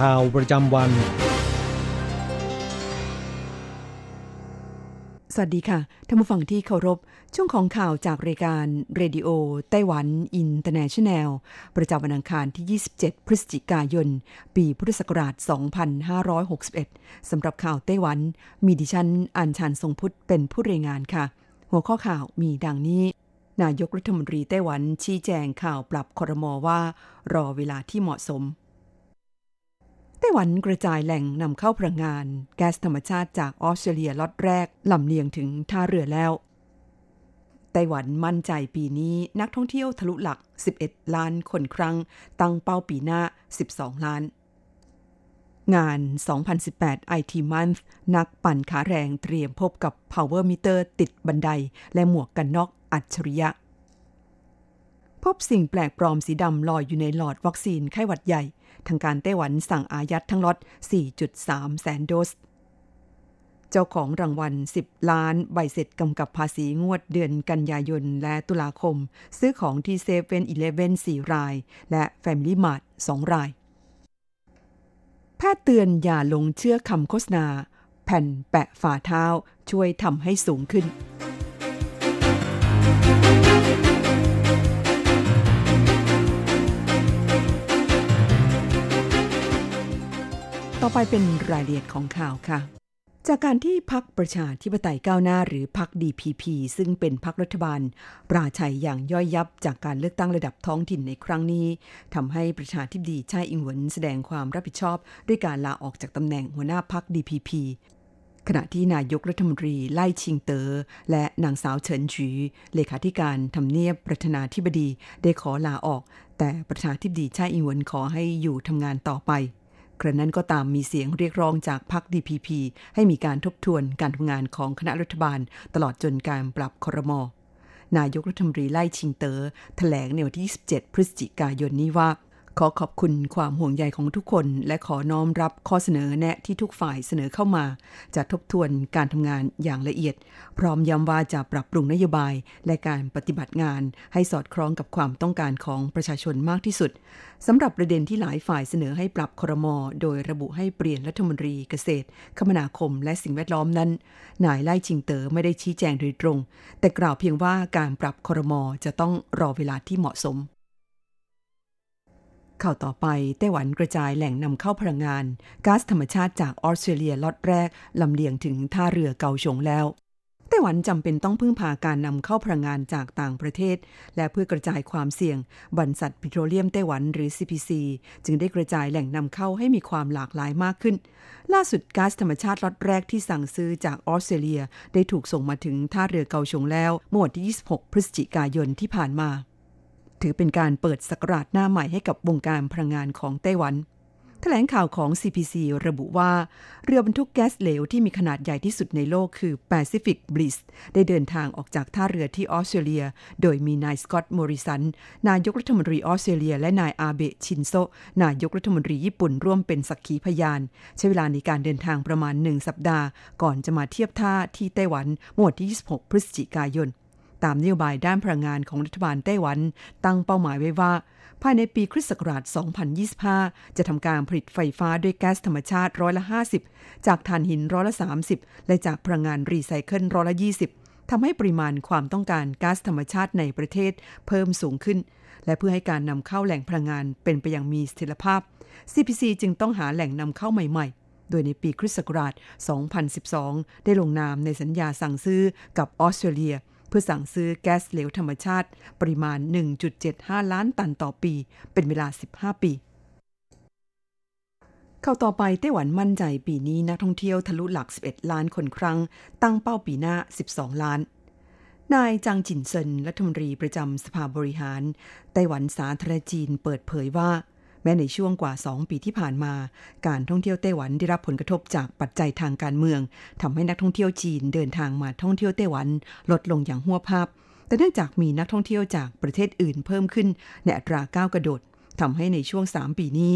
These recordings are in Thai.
ข่าวประจำวัน สวัสดีค่ะ ท่านผู้ฟังที่เคารพ ช่วงของข่าวจากรายการเรดิโอไต้หวันอินเตอร์เนชันแนล ประจำวันอังคารที่ 27 พฤศจิกายน ปีพุทธศักราช 2561 สำหรับข่าวไต้หวัน มีดิฉันอัญชันทรงพุทธเป็นผู้รายงานค่ะ หัวข้อข่าวมีดังนี้นายกรัฐมนตรีไต้หวันชี้แจงข่าวปรับครมว่า รอเวลาที่เหมาะสม ไต้หวันกระจายแหล่งนำเข้าพลังงาน แก๊สธรรมชาติจากออสเตรเลียล็อตแรกลำเลียงถึงท่าเรือแล้ว ไต้หวันมั่นใจปีนี้นักท่องเที่ยวทะลุหลัก 11 ล้านคนครั้ง ตั้งเป้าปีหน้า 12 ล้าน งาน 2018 IT Month นักปั่นขาแรงเตรียมพบกับ Power Meter ติดบันไดและหมวกกันน็อกอัจฉริยะ พบสิ่งแปลกปลอมสีดำลอยอยู่ในหลอดวัคซีนไข้หวัดใหญ่ ทางการไต้หวันสั่งอายัดทั้งล็อต 4.3 แสนโดส เจ้าของรางวัล 10 ล้านใบเสร็จกำกับภาษีงวดเดือนกันยายนและตุลาคม ซื้อของที่เซเว่นอีเลฟเว่น4ราย และ Family Mart 2 ราย แพทย์เตือนอย่าลงเชื่อคำโฆษณา แผ่นแปะฝ่าเท้าช่วยทำให้สูงขึ้น ต่อไปเป็นรายละเอียดของข่าวค่ะ จากการที่พักประชาธิปไตยก้าวหน้าหรือพัก DPP ซึ่งเป็นพักรัฐบาล ปราชัยอย่างย่อยยับจากการเลือกตั้งระดับท้องถิ่นในครั้งนี้ทำให้ประชาธิปดีชายอิงหวนแสดงความรับผิดชอบ ด้วยการลาออกจากตำแหน่งหัวหน้าพัก DPP ขณะที่นายกรัฐมนตรีไล่ชิงเตอ๋อและนางสาวเฉินฉีเลขาธิการทำเนียบประธานาธิบดีได้ขอลาออก แต่ประธานาธิบดีชาอิงหวนขอให้อยู่ทำงานต่อไป กระนั้นก็ตามมีเสียงเรียกร้องจากพรรค DPP ให้มีการทบทวนการทำงานของคณะรัฐบาล ตลอดจนการปรับครมนายกรัฐมนตรีไล่ชิงเตอ๋อแถลงในวันที่ 27 พฤศจิกายนนี้ว่า ขอขอบคุณความห่วงใยของทุกคน และขอน้อมรับข้อเสนอแนะที่ทุกฝ่ายเสนอเข้ามา จะทบทวนการทำงานอย่างละเอียด พร้อมย้ำว่าจะปรับปรุงนโยบาย และการปฏิบัติงาน ให้สอดคล้องกับความต้องการของประชาชนมากที่สุดสำหรับประเด็นที่หลายฝ่ายเสนอให้ปรับครมโดยระบุให้เปลี่ยนรัฐมนตรีเกษตร คมนาคม และสิ่งแวดล้อมนั้นนายไล่ชิงเตอ๋อไม่ได้ชี้แจงโดยตรง แต่กล่าวเพียงว่าการปรับครมจะต้องรอเวลาที่เหมาะสม ข่าวต่อไปไต้หวันกระจายแหล่งนำเข้าพลังงานก๊าซธรรมชาติจากออสเตรเลียล็อตแรกลำเลียงถึงท่าเรือเกาฉงแล้วไต้หวันจำเป็นต้องพึ่งพาการนำเข้าพลังงานจากต่างประเทศ และเพื่อกระจายความเสี่ยง บรรษัทปิโตรเลียมไต้หวันหรือ CPC จึงได้กระจายแหล่งนำเข้าให้มีความหลากหลายมากขึ้น ล่าสุดก๊าซธรรมชาติล็อตแรกที่สั่งซื้อจากออสเตรเลีย ได้ถูกส่งมาถึงท่าเรือเกาฉงแล้วเมื่อวันที่ 26 พฤศจิกายนที่ผ่านมา ถือเป็นการเปิดศักราชหน้าใหม่ให้กับวงการพลังงานของไต้หวันแถลงข่าวของ CPC ระบุว่า เรือบรรทุกแก๊สเหลวที่มีขนาดใหญ่ที่สุดในโลกคือ Pacific Breeze ได้เดินทางออกจากท่าเรือที่ออสเตรเลีย โดยมีนายสกอตต์มอริสัน นายกรัฐมนตรีออสเตรเลีย และนายอาเบะชินโซ นายกรัฐมนตรีญี่ปุ่นร่วมเป็นสักขีพยาน ใช้เวลาในการเดินทางประมาณ 1 สัปดาห์ ก่อนจะมาเทียบท่าที่ไต้หวันเมื่อวันที่ 26 พฤศจิกายน ตามนโยบายด้านพลังงานของรัฐบาลไต้หวัน ตั้งเป้าหมายไว้ว่า ภายในปีคริสต์ศักราช 2025 จะทำการผลิตไฟฟ้าด้วยแก๊สธรรมชาติร้อยละ 50 จากถ่านหินร้อยละ 30 และจากพลังงานรีไซเคิลร้อยละ 20 ทำให้ปริมาณความต้องการก๊าซธรรมชาติในประเทศเพิ่มสูงขึ้น และเพื่อให้การนำเข้าแหล่งพลังงานเป็นไปอย่างมีเสถียรภาพ CPC จึงต้องหาแหล่งนำเข้าใหม่ ๆโดยในปีคริสต์ศักราช 2012 ได้ลงนามในสัญญาสั่งซื้อกับออสเตรเลีย เพื่อสั่งซื้อแก๊สเหลวธรรมชาติ ปริมาณ 1.75 ล้านตันต่อปี เป็นเวลา 15 ปีเข้าต่อไปไต้หวันมั่นใจปีนี้นักท่องเที่ยวทะลุหลัก 11 ล้านคนครั้ง ตั้งเป้าปีหน้า 12 ล้าน นายจางจินเซินรัฐมนตรีประจำสภาบริหาร ไต้หวันสาธารณจีนเปิดเผยว่า แม้ในช่วงกว่า 2 ปีที่ผ่านมา การท่องเที่ยวไต้หวันได้รับผลกระทบจากปัจจัยทางการเมืองทำให้นักท่องเที่ยวจีนเดินทางมาท่องเที่ยวไต้หวัน ลดลงอย่างหัวภาพ แต่เนื่องจากมีนักท่องเที่ยวจากประเทศอื่นเพิ่มขึ้นในอัตราก้าวกระโดดทำให้ในช่วง 3 ปีนี้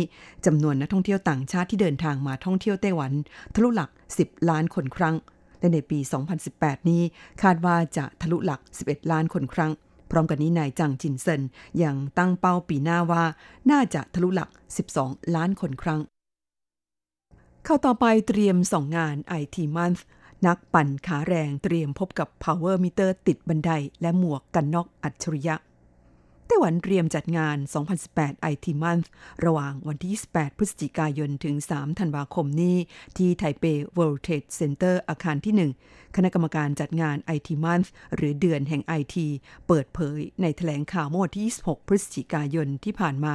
จำนวนนักท่องเที่ยวต่างชาติที่เดินทางมาท่องเที่ยวไต้หวัน ทะลุหลัก 10 ล้านคนครั้ง และในปี 2018 นี้คาดว่าจะทะลุหลัก 11 ล้านคนครั้ง พร้อมกันนี้นายจังจินเซินยังตั้งเป้าปีหน้าว่า น่าจะทะลุหลัก 12 ล้านคนครั้ง เข้าต่อไปเตรียมส่องงาน IT Month นักปั่นขาแรงเตรียมพบกับ Power Meter ติดบันไดและหมวกกันน็อกอัจฉริยะ ต้หวันเตรียมจัดงาน 2018 IT Month ระหว่างวันที่ 28 พฤศจิกายน ถึง 3 ธันวาคมนี้ ที่ไทเป World Trade Center อาคารที่ 1 คณะกรรมการจัดงาน IT Month หรือเดือนแห่ง IT เปิดเผยในแถลงข่าวเมื่อวันที่ 26 พฤศจิกายนที่ผ่านมา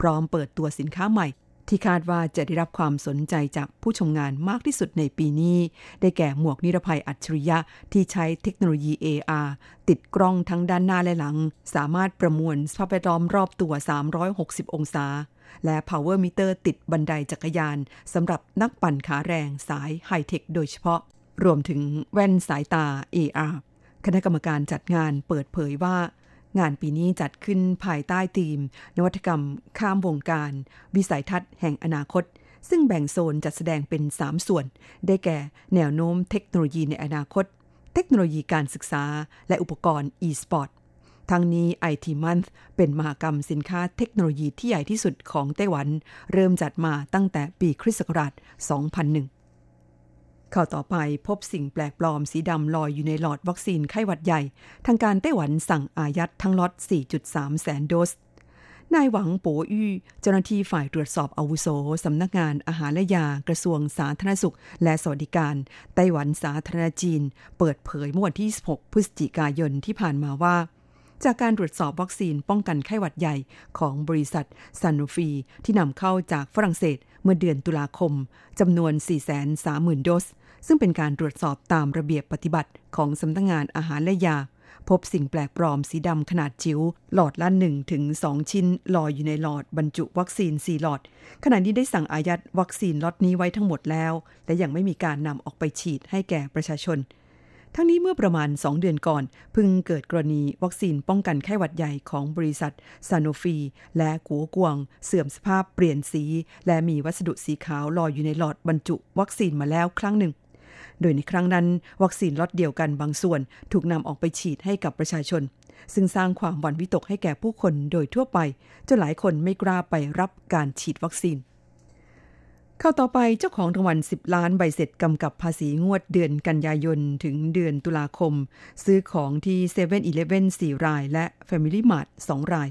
พร้อมเปิดตัวสินค้าใหม่ ที่คาดว่าจะได้รับความสนใจจากผู้ชมงานมากที่สุดในปีนี้ ได้แก่หมวกนิรภัยอัจฉริยะที่ใช้เทคโนโลยี AR ติดกล้องทั้งด้านหน้าและหลัง สามารถประมวลสภาพแวดล้อมรอบตัว 360 องศา และ Power Meter ติดบันไดจักรยานสำหรับนักปั่นขาแรงสายไฮเทคโดยเฉพาะ รวมถึงแว่นสายตา AR คณะกรรมการจัดงานเปิดเผยว่า งานปีนี้จัดขึ้นภายใต้ธีม นวัตกรรม ข้ามวงการ วิสัยทัศน์แห่งอนาคต ซึ่งแบ่งโซนจัดแสดงเป็น 3 ส่วน ได้แก่ แนวโน้มเทคโนโลยีในอนาคต เทคโนโลยีการศึกษา และอุปกรณ์ e-sport ทั้งนี้ IT Month เป็นมหกรรมสินค้าเทคโนโลยีที่ใหญ่ที่สุดของไต้หวัน เริ่มจัดมาตั้งแต่ปีคริสต์ศักราช 2001 ข้าวต่อไปพบสิ่งแปลกปลอมสีดำลอยอยู่ในหลอดวัคซีนไข้หวัดใหญ่ ทางการไต้หวันสั่งอายัดทั้งล็อต 4.3 แสนโดส นายหวังโปอี้เจ้าหน้าที่ฝ่ายตรวจสอบอาวุโส สำนักงานอาหารและยากระทรวงสาธารณสุข และสวัสดิการ ไต้หวันสาธารณจีน เปิดเผยเมื่อวันที่ 16 พฤศจิกายนที่ผ่านมาว่าจากการตรวจสอบวัคซีนป้องกันไข้หวัดใหญ่ของบริษัทซาโนฟีที่นำเข้าจากฝรั่งเศสเมื่อเดือนตุลาคมจำนวน 430,000 โดส ซึ่งเป็นการตรวจสอบตามระเบียบปฏิบัติของสำนักงงานอาหารและยา พบสิ่งแปลกปลอมสีดำขนาดจิ๋วหลอดละ1ถึง2ชิ้น ลอยอยู่ในหลอดบรรจุวัคซีน 4 หลอด ขณะนี้ได้สั่งอายัดวัคซีนล็อตนี้ไว้ทั้งหมดแล้ว และยังไม่มีการนำออกไปฉีดให้แก่ประชาชนทั้งนี้เมื่อประมาณ 2 เดือนก่อนเพิ่งเกิดกรณีวัคซีนป้องกันไข้หวัดใหญ่ของบริษัทซาโนฟี และกั๋วกวง เสื่อมสภาพเปลี่ยนสี และมีวัสดุสีขาวลอยอยู่ในหลอดบรรจุวัคซีนมาแล้วครั้งหนึ่ง โดยในครั้งนั้น วัคซีนล็อตเดียวกันบางส่วน ถูกนำออกไปฉีดให้กับประชาชน ซึ่งสร้างความหวั่นวิตกให้แก่ผู้คนโดยทั่วไปจนหลายคนไม่กล้าไปรับการฉีดวัคซีนเข้าต่อไปเจ้าของรางวัล 10 ล้านใบเสร็จกำกับภาษีงวดเดือนกันยายน ถึงเดือนตุลาคม ซื้อของที่7 e เ e ่ e อ4ราย และ Family Mart 2 ราย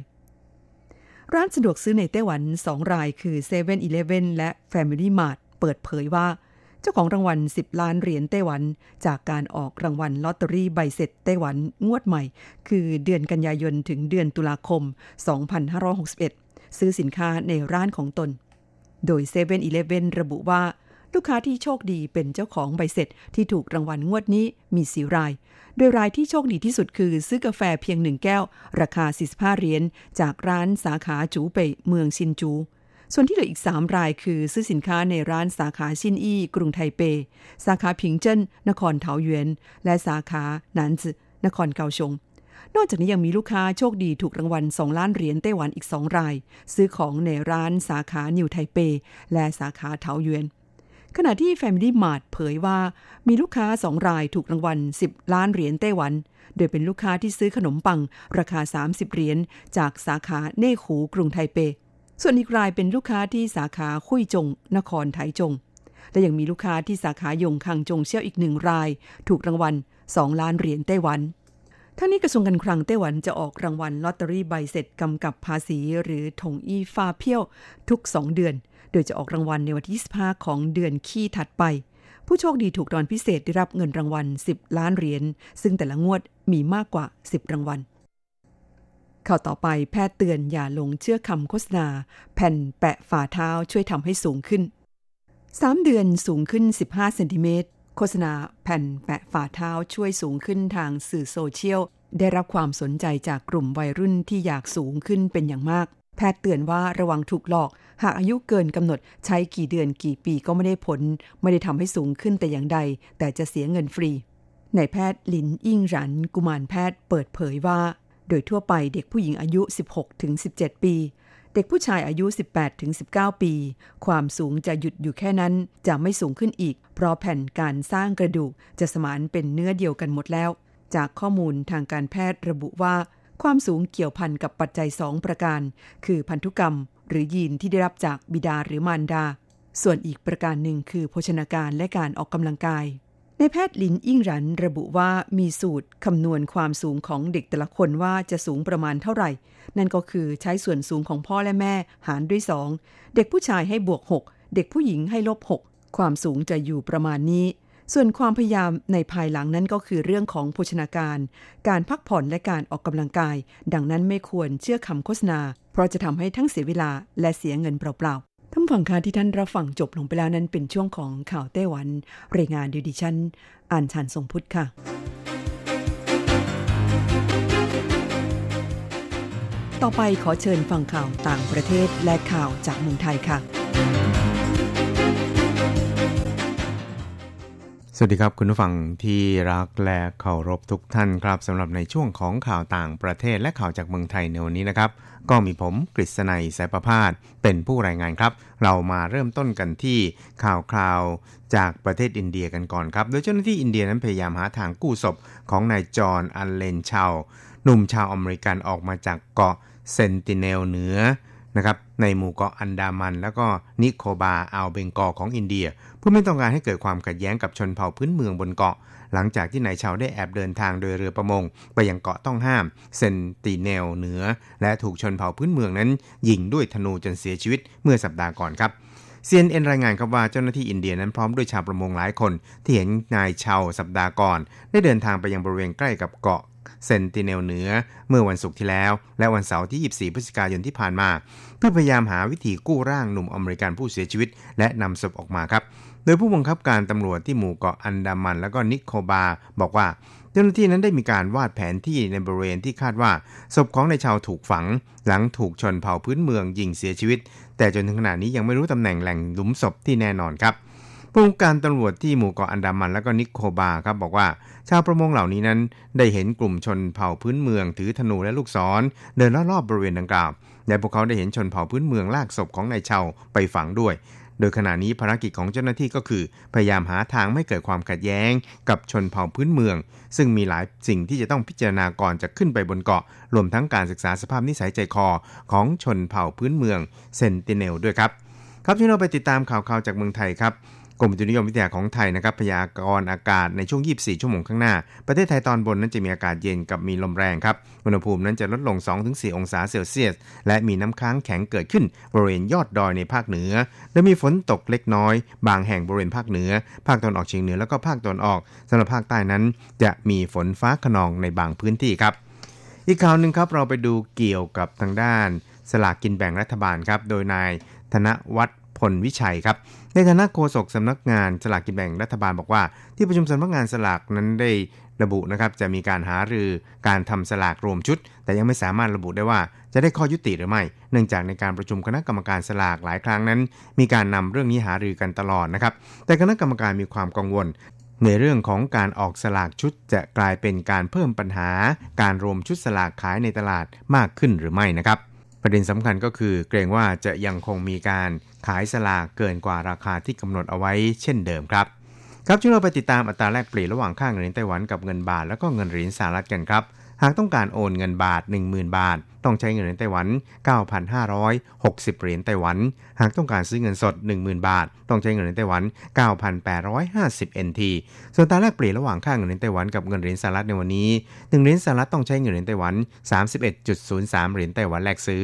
ร้านสะดวกซื้อในไต้หวัน 2 รายคือ7 e เ e ่ e และ Family Mart เปิดเผยว่า เจ้าของรางวัล 10 ล้านเหรียญไต้หวัน จากการออกรางวัลลอตเตอรี่ใบเสร็จไต้หวันงวดใหม่ คือเดือนกันยายนถึงเดือนตุลาคม 2561 ซื้อสินค้าในร้านของตน โดย7 e เ e ่ e ระบุว่า ลูกค้าที่โชคดีเป็นเจ้าของใบเสร็จที่ถูกรางวัลงวดนี้มีสีราย โดยรายที่โชคดีที่สุดคือซื้อกาแฟเพียงหนึ่งแก้ว ราคา 45 เหรียญจากร้านสาขาจูเป่ยเมืองชินจู ส่วนที่เหลืออีก 3 รายคือซื้อสินค้าในร้านสาขาชินอี้ กรุงไทเป สาขาผิงเจิ้น นครเทาหยวนและสาขาหนานจืนครเกาชง นอกจากนี้ยังมีลูกค้าโชคดีถูกรางวัล 2 ล้านเหรียญไต้หวันอีก 2 ราย ซื้อของในร้านสาขานิวไทเป และสาขาเทาหยวนขณะที่ Family Mart เผยว่า มีลูกค้า 2 รายถูกรางวัล 10 ล้านเหรียญไต้หวัน โดยเป็นลูกค้าที่ซื้อขนมปัง ราคา 30 เหรียญจากสาขาเน่ขูกรุงไทเป ส่วนอีกรายเป็นลูกค้าที่สาขาคุยจง นครไทจง และยังมีลูกค้าที่สาขายงคังจงเชี่ยวอีกหนึ่งราย ถูกรางวัล 2 ล้านเหรียญไต้หวันท่านี้กระทรวงการคลังไต้หวันจะออกรางวัลลอตเตอรี่ใบเสร็จกำกับภาษี หรือถงอีฟาเพี้ยวทุก 2 เดือน โดยจะออกรางวัลในวันที่ 25 ของเดือนขี้ถัดไป ผู้โชคดีถูกรางวัลพิเศษได้รับเงินรางวัล 10 ล้านเหรียญซึ่งแต่ละงวดมีมากกว่า 10 รางวัล ข่าวต่อไปแพทย์เตือนอย่าลงเชื่อคำโฆษณา แผ่นแปะฝ่าเท้าช่วยทำให้สูงขึ้น 3 เดือนสูงขึ้น 15เซนติเมตรโฆษณาแผ่นแปะฝ่าเท้าช่วยสูงขึ้นทางสื่อโซเชียล ได้รับความสนใจจากกลุ่มวัยรุ่นที่อยากสูงขึ้นเป็นอย่างมาก แพทย์เตือนว่าระวังถูกหลอก หากอายุเกินกำหนดใช้กี่เดือนกี่ปีก็ไม่ได้ผล ไม่ได้ทำให้สูงขึ้นแต่อย่างใด แต่จะเสียเงินฟรีนายแพทย์ลินอิ่งรัน กุมารแพทย์เปิดเผยว่า โดยทั่วไปเด็กผู้หญิงอายุ 16-17 ปี เด็กผู้ชายอายุ 18-19 ปี ความสูงจะหยุดอยู่แค่นั้น จะไม่สูงขึ้นอีก เพราะแผ่นการสร้างกระดูกจะสมานเป็นเนื้อเดียวกันหมดแล้ว จากข้อมูลทางการแพทย์ระบุว่า ความสูงเกี่ยวพันกับปัจจัย 2 ประการ คือพันธุกรรม หรือยีนที่ได้รับจากบิดาหรือมารดา ส่วนอีกประการหนึ่งคือโภชนาการและการออกกำลังกาย ในแพทย์ลินอิ่งหรันระบุว่ามีสูตรคำนวณความสูงของเด็กแต่ละคนว่าจะสูงประมาณเท่าไหร่ นั่นก็คือใช้ส่วนสูงของพ่อและแม่หารด้วย 2 เด็กผู้ชายให้บวก 6 เด็กผู้หญิงให้ลบ 6 ความสูงจะอยู่ประมาณนี้ ส่วนความพยายามในภายหลังนั้นก็คือเรื่องของโภชนาการ การพักผ่อนและการออกกำลังกาย ดังนั้นไม่ควรเชื่อคำโฆษณา เพราะจะทำให้ทั้งเสียเวลาและเสียเงินเปล่าๆ ท่านฟังค่ะที่ท่านรับฟังจบลงไปแล้วนั้นเป็นช่วงของข่าวไต้หวัน รายงานดิดิชันอ่านชันทรงพุทธค่ะ ต่อไปขอเชิญฟังข่าวต่างประเทศและข่าวจากเมืองไทยค่ะ สวัสดีครับ คุณผู้ฟังที่รักและเคารพทุกท่านครับสำหรับในช่วงของข่าวต่างประเทศและข่าวจากเมืองไทยในวันนี้นะครับ ก็มีผมกฤษณัยสายประพาสเป็นผู้รายงานครับ เรามาเริ่มต้นกันที่ข่าวคราวจากประเทศอินเดียกันก่อนครับ โดยเจ้าหน้าที่อินเดียนั้นพยายามหาทางกู้ศพของนายจอห์นอัลเลนชาวหนุ่มชาวอเมริกันออกมาจากเกาะเซนติเนลเหนือ นะครับในหมู่เกาะอันดามัน แล้วก็นิโคบาร์ อ่าวเบงกอลของอินเดีย ผู้ไม่ต้องการให้เกิดความขัดแย้งกับชนเผ่าพื้นเมืองบนเกาะ หลังจากที่นายชาวได้แอบเดินทางโดยเรือประมง ไปยังเกาะต้องห้าม เซนติเนลเหนือ และถูกชนเผ่าพื้นเมืองนั้น ยิงด้วยธนูจนเสียชีวิตเมื่อสัปดาห์ก่อนครับ CNN รายงานครับว่าเจ้าหน้าที่อินเดียนั้นพร้อมด้วยชาวประมงหลายคน ที่เห็นนายชาวสัปดาห์ก่อน ได้เดินทางไปยังบริเวณใกล้กับเกาะเซนติเนลเหนือ เมื่อวันศุกร์ที่แล้ว และวันเสาร์ที่ 24 พฤศจิกายนที่ผ่านมา เพื่อพยายามหาวิธีกู้ร่างหนุ่มอเมริกันผู้เสียชีวิต และนำศพออกมาครับ โดยผู้บังคับการตำรวจที่หมู่เกาะอันดามัน และก็นิโคบาร์ บอกว่า เจ้าหน้าที่นั้นได้มีการวาดแผนที่ในบริเวณที่คาดว่าศพของนายชาวถูกฝัง หลังถูกชนเผ่าพื้นเมืองยิงเสียชีวิต แต่จนถึงขณะนี้ยังไม่รู้ตำแหน่งแหล่งหลุมศพที่แน่นอนครับผู้การตำรวจที่หมู่เกาะอันดามันและก็นิโคบาครับบอกว่า ชาวประมงเหล่านี้นั้น ได้เห็นกลุ่มชนเผ่าพื้นเมืองถือธนูและลูกศรเดินรอบๆบริเวณดังกล่าว และพวกเขาได้เห็นชนเผ่าพื้นเมืองลากศพของนายชาวไปฝังด้วย โดยขณะนี้ภารกิจของเจ้าหน้าที่ก็คือ พยายามหาทางไม่เกิดความขัดแย้งกับชนเผ่าพื้นเมือง ซึ่งมีหลายสิ่งที่จะต้องพิจารณาก่อนจะขึ้นไปบนเกาะ รวมทั้งการศึกษาสภาพนิสัยใจคอของชนเผ่าพื้นเมืองเซนติเนลด้วยครับ ครับที่เราไปติดตามข่าวๆจากเมืองไทยครับ กรมอุตุนิยมวิทยาของไทยนะครับพยากรณ์อากาศในช่วง 24 ชั่วโมงข้างหน้า ประเทศไทยตอนบนนั้นจะมีอากาศเย็นกับมีลมแรงครับ อุณหภูมินั้นจะลดลง 2-4 องศาเซลเซียส และมีน้ำค้างแข็งเกิดขึ้น บริเวณยอดดอยในภาคเหนือ และมีฝนตกเล็กน้อย บางแห่งบริเวณภาคเหนือ ภาคตะวันออกเฉียงเหนือแล้วก็ภาคตะวันออกสำหรับภาคใต้นั้น จะมีฝนฟ้าขนองในบางพื้นที่ครับ อีกข่าวหนึ่งครับเราไปดูเกี่ยวกับทางด้าน สลากกินแบ่งรัฐบาลครับ โดยนายธนวัฒน์พลวิชัยครับ ในฐานะโฆษกสำนักงานสลากกินแบ่งรัฐบาลบอกว่า ที่ประชุมสำนักงานสลากนั้นได้ระบุนะครับจะมีการหารือการทำสลากรวมชุด แต่ยังไม่สามารถระบุได้ว่าจะได้ข้อยุติหรือไม่ เนื่องจากในการประชุมคณะกรรมการสลากหลายครั้งนั้น มีการนำเรื่องนี้หารือกันตลอดนะครับ แต่คณะกรรมการมีความกังวล ในเรื่องของการออกสลากชุดจะกลายเป็นการเพิ่มปัญหา การรวมชุดสลากขายในตลาดมากขึ้นหรือไม่นะครับ ประเด็นสำคัญก็คือเกรงว่าจะยังคงมีการขายสลากเกินกว่าราคาที่กำหนดเอาไว้เช่นเดิมครับ ครับช่วยเราไปติดตามอัตราแลกเปลี่ยนระหว่างค่าเงินเหรียญไต้หวันกับเงินบาทแล้วก็เงินเหรียญสหรัฐกันครับ หากต้องการโอนเงินบาท 10,000 บาท ต้องใช้เงินเหรียญไต้หวัน 9,560 เหรียญไต้หวัน หากต้องการซื้อเงินสด 10,000 บาท ต้องใช้เงินเหรียญไต้หวัน 9,850 NT ส่วนตาแลกเปลี่ยนระหว่างค่าเงินเหรียญไต้หวันกับเงินเหรียญสหรัฐในวันนี้1เหรียญสหรัฐต้องใช้เงินเหรียญไต้หวัน 31.03 เหรียญไต้หวันแลกซื้อ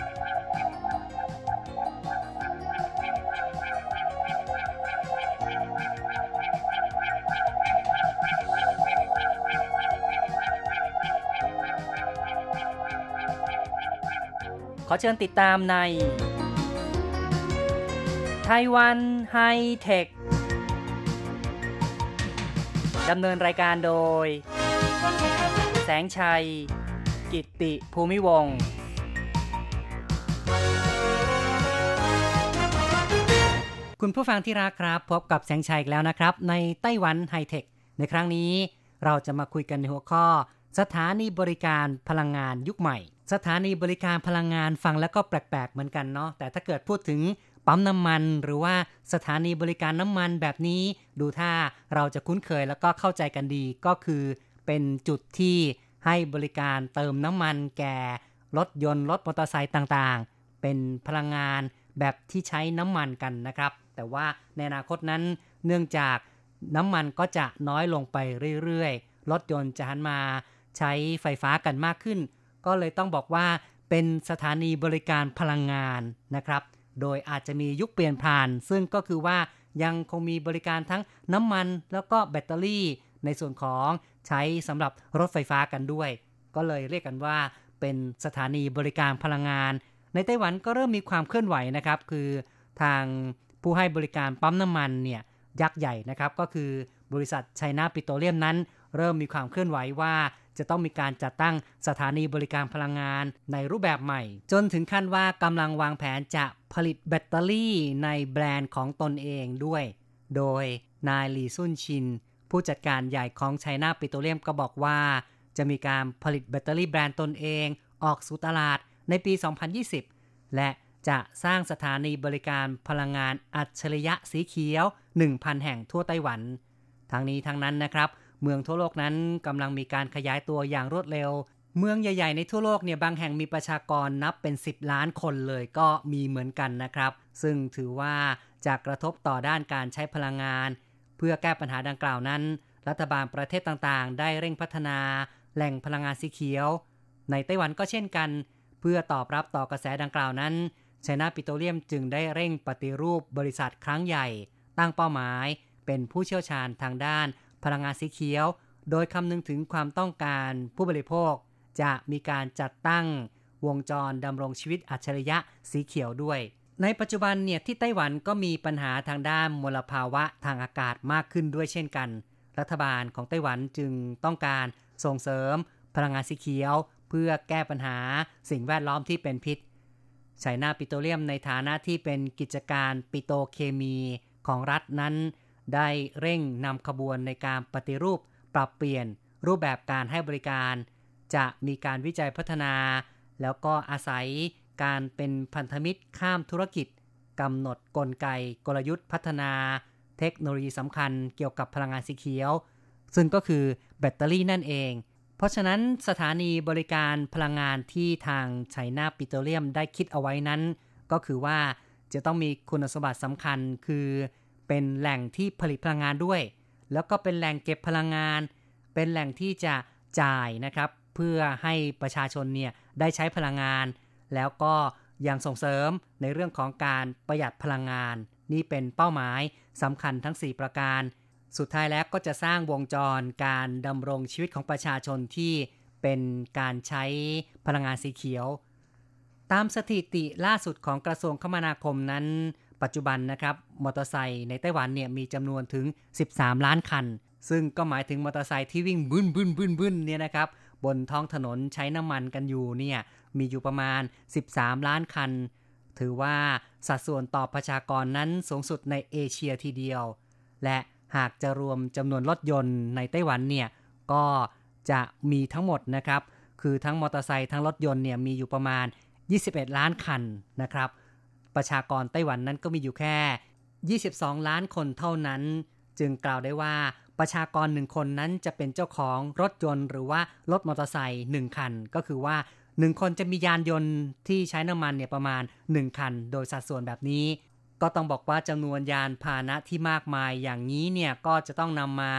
อเชิญติดตามในไต้หวันไฮเทค ดำเนินรายการโดย แสงชัย กิตติภูมิวงศ์คุณผู้ฟังที่รักครับ พบกับแสงชัยอีกแล้วนะครับ ในไต้หวันไฮเทค ในครั้งนี้เราจะมาคุยกันในหัวข้อ สถานีบริการพลังงานยุคใหม่ สถานีบริการพลังงานฟังแล้วก็แปลกๆเหมือนกันเนาะแต่ถ้าเกิดพูดถึงปั๊มน้ำมันหรือว่าสถานีบริการน้ำมันแบบนี้ ดูถ้าเราจะคุ้นเคยแล้วก็เข้าใจกันดีก็คือเป็นจุดที่ให้บริการเติมน้ำมันแก่รถยนต์รถมอเตอร์ไซค์ต่างๆ เป็นพลังงานแบบที่ใช้น้ำมันกันนะครับ แต่ว่าในอนาคตนั้นเนื่องจากน้ำมันก็จะน้อยลงไปเรื่อยๆ รถยนต์จะหันมาใช้ไฟฟ้ากันมากขึ้น ก็เลยต้องบอกว่าเป็นสถานีบริการพลังงานนะครับ โดยอาจจะมียุคเปลี่ยนผ่าน ซึ่งก็คือว่ายังคงมีบริการทั้งน้ำมันแล้วก็แบตเตอรี่ ในส่วนของใช้สำหรับรถไฟฟ้ากันด้วย ก็เลยเรียกกันว่าเป็นสถานีบริการพลังงาน ในไต้หวันก็เริ่มมีความเคลื่อนไหวนะครับ คือทางผู้ให้บริการปั๊มน้ำมันเนี่ยยักษ์ใหญ่นะครับ ก็คือบริษัทไชน่าปิโตรเลียมนั้น เริ่มมีความเคลื่อนไหวว่า จะต้องมีการจัดตั้งสถานีบริการพลังงานในรูปแบบใหม่ จนถึงขั้นว่ากำลังวางแผนจะผลิตแบตเตอรี่ในแบรนด์ของตนเองด้วย โดยนายหลีซุนชิน ผู้จัดการใหญ่ของไชน่าปิโตรเลียมก็บอกว่า จะมีการผลิตแบตเตอรี่แบรนด์ตนเอง ออกสู่ตลาดในปี 2020 และจะสร้างสถานีบริการพลังงานอัจฉริยะสีเขียว 1,000 แห่งทั่วไต้หวัน ทั้งนี้ทั้งนั้นนะครับ เมืองทั่วโลกนั้นกำลังมีการขยายตัวอย่างรวดเร็ว เมืองใหญ่ ๆ ในทั่วโลกเนี่ยบางแห่งมีประชากรนับเป็น 10 ล้านคนเลยก็มีเหมือนกันนะครับ ซึ่งถือว่าจะกระทบต่อด้านการใช้พลังงาน เพื่อแก้ปัญหาดังกล่าวนั้น รัฐบาลประเทศต่างๆ ได้เร่งพัฒนา แหล่งพลังงานสีเขียว ในไต้หวันก็เช่นกัน เพื่อตอบรับต่อกระแสดังกล่าวนั้นไชน่าปิโตรเลียมจึงได้เร่งปฏิรูปบริษัทครั้งใหญ่ ตั้งเป้าหมายเป็นผู้เชี่ยวชาญทางด้าน พลังงานสีเขียว โดยคำนึงถึงความต้องการผู้บริโภค จะมีการจัดตั้งวงจรดำรงชีวิตอัจฉริยะสีเขียวด้วย ในปัจจุบันเนี่ยที่ไต้หวันก็มีปัญหาทางด้านมลภาวะทางอากาศมากขึ้นด้วยเช่นกัน รัฐบาลของไต้หวันจึงต้องการส่งเสริม พลังงานสีเขียว เพื่อแก้ปัญหาสิ่งแวดล้อมที่เป็นพิษไชน่าปิโตรเลียมในฐานะที่เป็นกิจการปิโตเคมีของรัฐนั้น ได้เร่งนำขบวนในการปฏิรูปปรับเปลี่ยนรูปแบบการให้บริการ จะมีการวิจัยพัฒนา แล้วก็อาศัยการเป็นพันธมิตรข้ามธุรกิจกำหนดกลไกกลยุทธ์พัฒนา เทคโนโลยีสำคัญเกี่ยวกับพลังงานสีเขียว ซึ่งก็คือแบตเตอรี่นั่นเอง เพราะฉะนั้นสถานีบริการพลังงานที่ทางไชน่าปิโตรเลียมได้คิดเอาไว้นั้น ก็คือว่าจะต้องมีคุณสมบัติสำคัญคือ เป็นแหล่งที่ผลิตพลังงานด้วย แล้วก็เป็นแหล่งเก็บพลังงาน เป็นแหล่งที่จะจ่ายนะครับ เพื่อให้ประชาชนเนี่ยได้ใช้พลังงาน แล้วก็ยังส่งเสริมในเรื่องของการประหยัดพลังงาน นี่เป็นเป้าหมายสำคัญทั้ง 4 ประการ สุดท้ายแล้วก็จะสร้างวงจรการดำรงชีวิตของประชาชนที่เป็นการใช้พลังงานสีเขียว ตามสถิติล่าสุดของกระทรวงคมนาคมนั้น ปัจจุบันนะครับมอเตอร์ไซค์ในไต้หวันเนี่ยมีจำนวนถึง 13 ล้านคัน ซึ่งก็หมายถึงมอเตอร์ไซค์ที่วิ่งบึ้นบึ้นบึ้นบึ้นเนี่ยนะครับบนท้องถนนใช้น้ำมันกันอยู่เนี่ยมีอยู่ประมาณ 13 ล้านคัน ถือว่าสัดส่วนต่อประชากรนั้นสูงสุดในเอเชียทีเดียว และหากจะรวมจำนวนรถยนต์ในไต้หวันเนี่ยก็จะมีทั้งหมดนะครับ คือทั้งมอเตอร์ไซค์ทั้งรถยนต์เนี่ยมีอยู่ประมาณ 21 ล้านคันนะครับ ประชากรไต้หวันนั้นก็มีอยู่แค่ 22 ล้านคนเท่านั้น จึงกล่าวได้ว่าประชากรหนึ่งคนนั้นจะเป็นเจ้าของรถยนต์ หรือว่ารถมอเตอร์ไซค์หนึ่งคัน ก็คือว่าหนึ่งคนจะมียานยนต์ที่ใช้น้ำมันเนี่ยประมาณ 1 คัน โดยสัดส่วนแบบนี้ ก็ต้องบอกว่าจำนวนยานพาหนะที่มากมายอย่างนี้เนี่ยก็จะต้องนำมา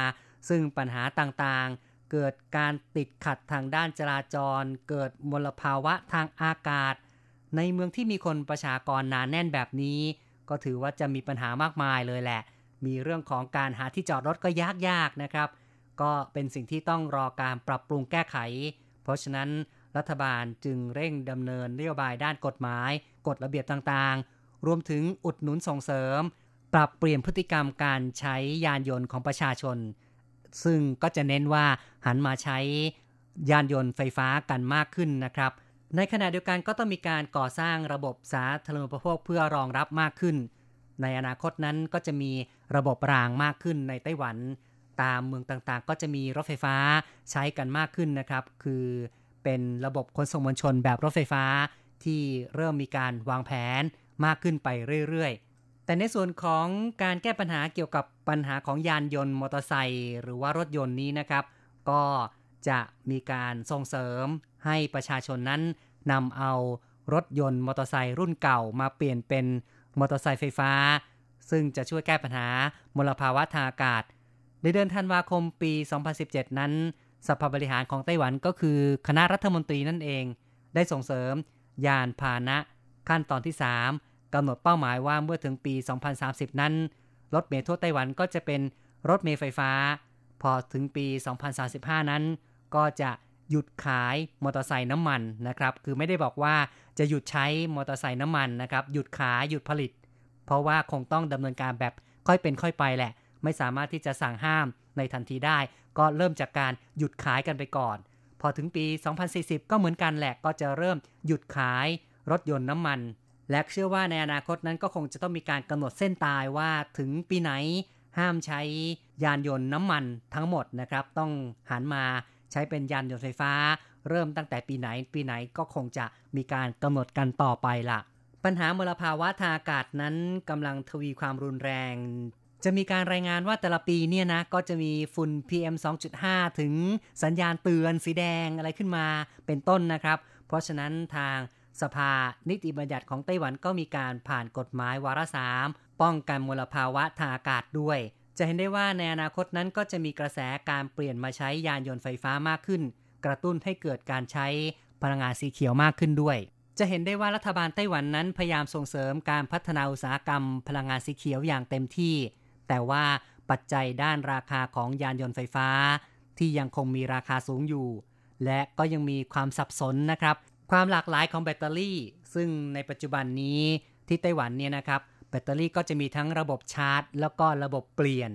ซึ่งปัญหาต่างๆ เกิดการติดขัดทางด้านจราจร เกิดมลภาวะทางอากาศ ในเมืองที่มีคนประชากรหนานแน่นแบบนี้ ก็ถือว่าจะมีปัญหามากมายเลยแหละ มีเรื่องของการหาที่จอดรถก็ยากๆนะครับ ก็เป็นสิ่งที่ต้องรอการปรับปรุงแก้ไข เพราะฉะนั้นรัฐบาลจึงเร่งดำเนินนโยบายด้านกฎหมาย กฎระเบียบต่างๆ รวมถึงอุดหนุนส่งเสริม ปรับเปลี่ยนพฤติกรรมการใช้ยานยนต์ของประชาชน ซึ่งก็จะเน้นว่าหันมาใช้ยานยนต์ไฟฟ้ากันมากขึ้นนะครับ ในขณะเดียวกันก็ต้องมีการก่อสร้างระบบสาธารณูปโภคเพื่อรองรับมากขึ้น ในอนาคตนั้นก็จะมีระบบรางมากขึ้นในไต้หวัน ตามเมืองต่างๆ ก็จะมีรถไฟฟ้าใช้กันมากขึ้นนะครับ คือเป็นระบบขนส่งมวลชนแบบรถไฟฟ้าที่เริ่มมีการวางแผนมากขึ้นไปเรื่อยๆ แต่ในส่วนของการแก้ปัญหาเกี่ยวกับปัญหาของยานยนต์มอเตอร์ไซค์หรือว่ารถยนต์นี้นะครับ ก็จะมีการส่งเสริม ให้ประชาชนนั้นนำเอารถยนต์มอเตอร์ไซค์รุ่นเก่ามาเปลี่ยนเป็นมอเตอร์ไซค์ไฟฟ้า ซึ่งจะช่วยแก้ปัญหามลภาวะทางอากาศ ในเดือนธันวาคมปี 2017 นั้นสภาบริหารของไต้หวันก็คือคณะรัฐมนตรีนั่นเอง ได้ส่งเสริม ยานพาหนะ ขั้นตอนที่ 3กำหนดเป้าหมายว่าเมื่อถึงปี 2030 นั้น รถเมล์ทั่วไต้หวันก็จะเป็นรถเมล์ไฟฟ้า พอถึงปี 2035 นั้น ก็จะ หยุดขายมอเตอร์ไซค์น้ำมันนะครับ คือไม่ได้บอกว่าจะหยุดใช้มอเตอร์ไซค์น้ำมันนะครับ หยุดขายหยุดผลิต เพราะว่าคงต้องดำเนินการแบบค่อยเป็นค่อยไปแหละ ไม่สามารถที่จะสั่งห้ามในทันทีได้ ก็เริ่มจากการหยุดขายกันไปก่อน พอถึงปี 2040 ก็เหมือนกันแหละ ก็จะเริ่มหยุดขายรถยนต์น้ำมัน และเชื่อว่าในอนาคตนั้นก็คงจะต้องมีการกำหนดเส้นตายว่าถึงปีไหนห้ามใช้ยานยนต์น้ำมันทั้งหมดนะครับ ต้องหันมา ใช้เป็นยานยนต์ไฟฟ้า เริ่มตั้งแต่ปีไหนปีไหนก็คงจะมีการกำหนดกันต่อไปละปัญหามลภาวะทางอากาศนั้นกำลังทวีความรุนแรง จะมีการรายงานว่าแต่ละปีเนี่ยนะก็จะมีฝุ่น PM 2.5 ถึงสัญญาณเตือนสีแดงอะไรขึ้นมาเป็นต้นนะครับ เพราะฉะนั้นทางสภานิติบัญญัติของไต้หวันก็มีการผ่านกฎหมายวาระสามป้องกันมลภาวะทางอากาศด้วย จะเห็นได้ว่าในอนาคตนั้นก็จะมีกระแสการเปลี่ยนมาใช้ยานยนต์ไฟฟ้ามากขึ้น กระตุ้นให้เกิดการใช้พลังงานสีเขียวมากขึ้นด้วย จะเห็นได้ว่ารัฐบาลไต้หวันนั้นพยายามส่งเสริมการพัฒนาอุตสาหกรรม พลังงานสีเขียวอย่างเต็มที่ แต่ว่าปัจจัยด้านราคาของยานยนต์ไฟฟ้า ที่ยังคงมีราคาสูงอยู่ และก็ยังมีความสับสนนะครับ ความหลากหลายของแบตเตอรี่ ซึ่งในปัจจุบันนี้ที่ไต้หวันเนี่ยนะครับ แบตเตอรี่ก็จะมีทั้งระบบชาร์จ แล้วก็ระบบเปลี่ยน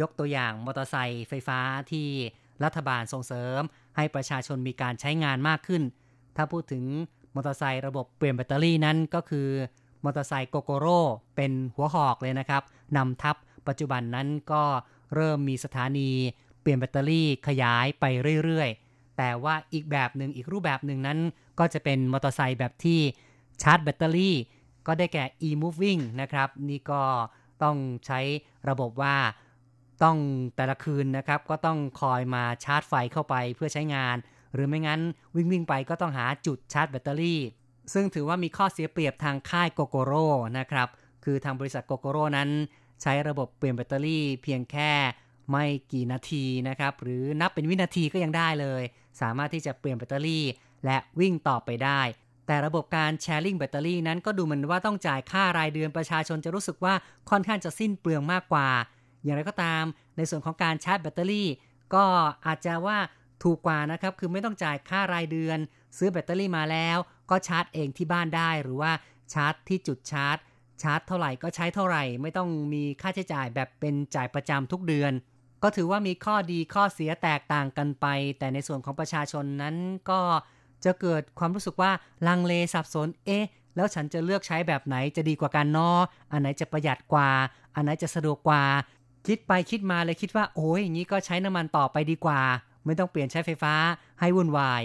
ยกตัวอย่างมอเตอร์ไซค์ไฟฟ้าที่รัฐบาลส่งเสริม ให้ประชาชนมีการใช้งานมากขึ้น ถ้าพูดถึงมอเตอร์ไซค์ระบบเปลี่ยนแบตเตอรี่นั้นก็คือมอเตอร์ไซค์โกโกโร่เป็นหัวหอกเลยนะครับสำหรับปัจจุบันนั้นก็เริ่มมีสถานีเปลี่ยนแบตเตอรี่ขยายไปเรื่อยๆ แต่ว่าอีกแบบหนึ่งอีกรูปแบบหนึ่งนั้น ก็จะเป็นมอเตอร์ไซค์แบบที่ชาร์จแบตเตอรี่ ก็ได้แก่ e-moving นะครับ นี่ก็ต้องใช้ระบบว่าต้องแต่ละคืนนะครับ ก็ต้องคอยมาชาร์จไฟเข้าไปเพื่อใช้งาน หรือไม่งั้นวิ่งวิ่งไปก็ต้องหาจุดชาร์จแบตเตอรี่ ซึ่งถือว่ามีข้อเสียเปรียบทางค่าย Gogoroนะครับ คือทางบริษัทโกโกโร่นั้น ใช้ระบบเปลี่ยนแบตเตอรี่ เพียงแค่ไม่กี่นาทีนะครับ หรือนับเป็นวินาทีก็ยังได้เลย สามารถที่จะเปลี่ยนแบตเตอรี่ และวิ่งต่อไปได้ แต่ระบบการแชร์ลิงแบตเตอรี่นั้นก็ดูเหมือนว่าต้องจ่ายค่ารายเดือนประชาชนจะรู้สึกว่าค่อนข้างจะสิ้นเปลืองมากกว่า อย่างไรก็ตาม ในส่วนของการชาร์จแบตเตอรี่ ก็อาจจะว่าถูกกว่านะครับ คือไม่ต้องจ่ายค่ารายเดือน ซื้อแบตเตอรี่มาแล้ว ก็ชาร์จเองที่บ้านได้หรือว่าชาร์จที่จุดชาร์จ ชาร์จเท่าไหร่ก็ใช้เท่าไหร่ ไม่ต้องมีค่าใช้จ่ายแบบเป็นจ่ายประจำทุกเดือน ก็ถือว่ามีข้อดีข้อเสียแตกต่างกันไป แต่ในส่วนของประชาชนนั้นก็ จะเกิดความรู้สึกว่าลังเลสับสน เอ๊ะ แล้วฉันจะเลือกใช้แบบไหนจะดีกว่ากันนาะอันไหนจะประหยัดกว่า อันไหนจะสะดวกกว่า คิดไปคิดมาเลยคิดว่า โอ้ยอย่างนี้ก็ใช้น้ำมันต่อไปดีกว่า ไม่ต้องเปลี่ยนใช้ไฟฟ้าให้วุ่นวาย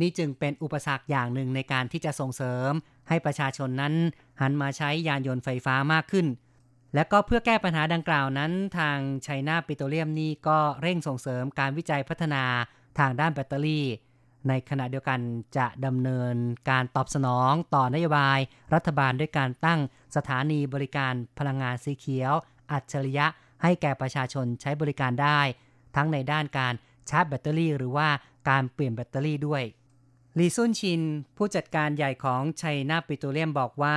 นี่จึงเป็นอุปสรรคอย่างหนึ่งในการที่จะส่งเสริม ให้ประชาชนนั้น หันมาใช้ยานยนต์ไฟฟ้ามากขึ้น และก็เพื่อแก้ปัญหาดังกล่าวนั้น ทางไชน่าปิโตรเลียมนี่ก็เร่งส่งเสริมการวิจัยพัฒนาทางด้านแบตเตอรี่ ในขณะเดียวกันจะดำเนินการตอบสนองต่อนโยบาย รัฐบาลด้วยการตั้งสถานีบริการพลังงานสีเขียว อัจฉริยะ ให้แก่ประชาชนใช้บริการได้ ทั้งในด้านการชาร์จแบตเตอรี่ หรือว่าการเปลี่ยนแบตเตอรี่ด้วยลีซุนชิน ผู้จัดการใหญ่ของไชน่าปิโตรเลียมบอกว่า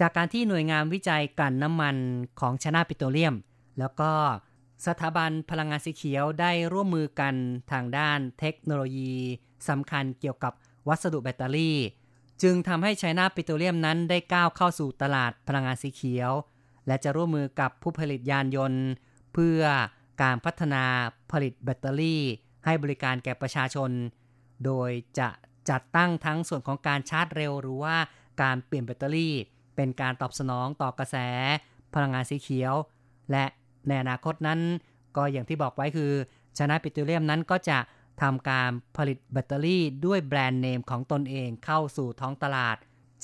จากการที่หน่วยงานวิจัยกลั่นน้ำมันของไชน่าปิโตรเลียม แล้วก็สถาบันพลังงานสีเขียวได้ร่วมมือกันทางด้านเทคโนโลยี สำคัญเกี่ยวกับวัสดุแบตเตอรี่ จึงทำให้ไชน่าปิโตรเลียมนั้นได้ก้าวเข้าสู่ตลาดพลังงานสีเขียว และจะร่วมมือกับผู้ผลิตยานยนต์ เพื่อการพัฒนาผลิตแบตเตอรี่ ให้บริการแก่ประชาชน โดยจะจัดตั้งทั้งส่วนของการชาร์จเร็ว หรือว่าการเปลี่ยนแบตเตอรี่ เป็นการตอบสนองต่อกระแส พลังงานสีเขียว และในอนาคตนั้น ก็อย่างที่บอกไว้คือชนะปิโตรเลียมนั้นก็จะ ทำการผลิตแบตเตอรี่ด้วยแบรนด์เนมของตนเองเข้าสู่ท้องตลาด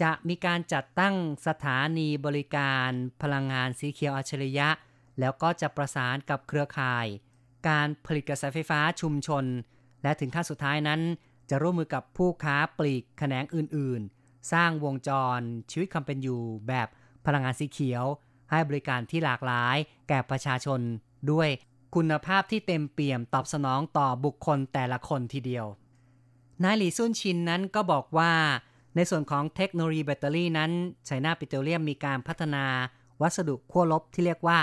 จะมีการจัดตั้งสถานีบริการพลังงานสีเขียวอัจฉริยะ แล้วก็จะประสานกับเครือข่าย การผลิตกระแสไฟฟ้าชุมชน และถึงขั้นสุดท้ายนั้น จะร่วมมือกับผู้ค้าปลีกแขนงอื่น ๆ สร้างวงจรชีวิตความเป็นอยู่แบบพลังงานสีเขียว ให้บริการที่หลากหลาย แก่ประชาชนด้วย คุณภาพที่เต็มเปี่ยมตอบสนองต่อบุคคลแต่ละคนทีเดียวนายหลี่ซุนชินนั้นก็บอกว่า ในส่วนของเทคโนโลยีแบตเตอรี่นั้น China Petroleum มีการพัฒนา วัสดุขั้วลบที่เรียกว่า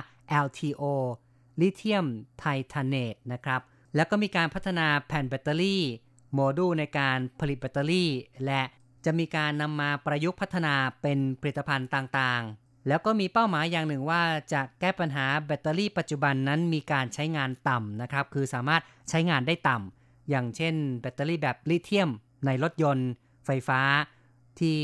LTO ลิเธียมไทเทเนตนะครับ แล้วก็มีการพัฒนาแผ่นแบตเตอรี่ โมดูลในการผลิตแบตเตอรี่ และจะมีการนำมาประยุกต์พัฒนาเป็นผลิตภัณฑ์ต่าง แล้วก็มีเป้าหมายอย่างหนึ่งว่าจะแก้ปัญหาแบตเตอรี่ปัจจุบันนั้นมีการใช้งานต่ำนะครับ คือสามารถใช้งานได้ต่ำ อย่างเช่น แบตเตอรี่แบบลิเธียม ในรถยนต์ ไฟฟ้า ที่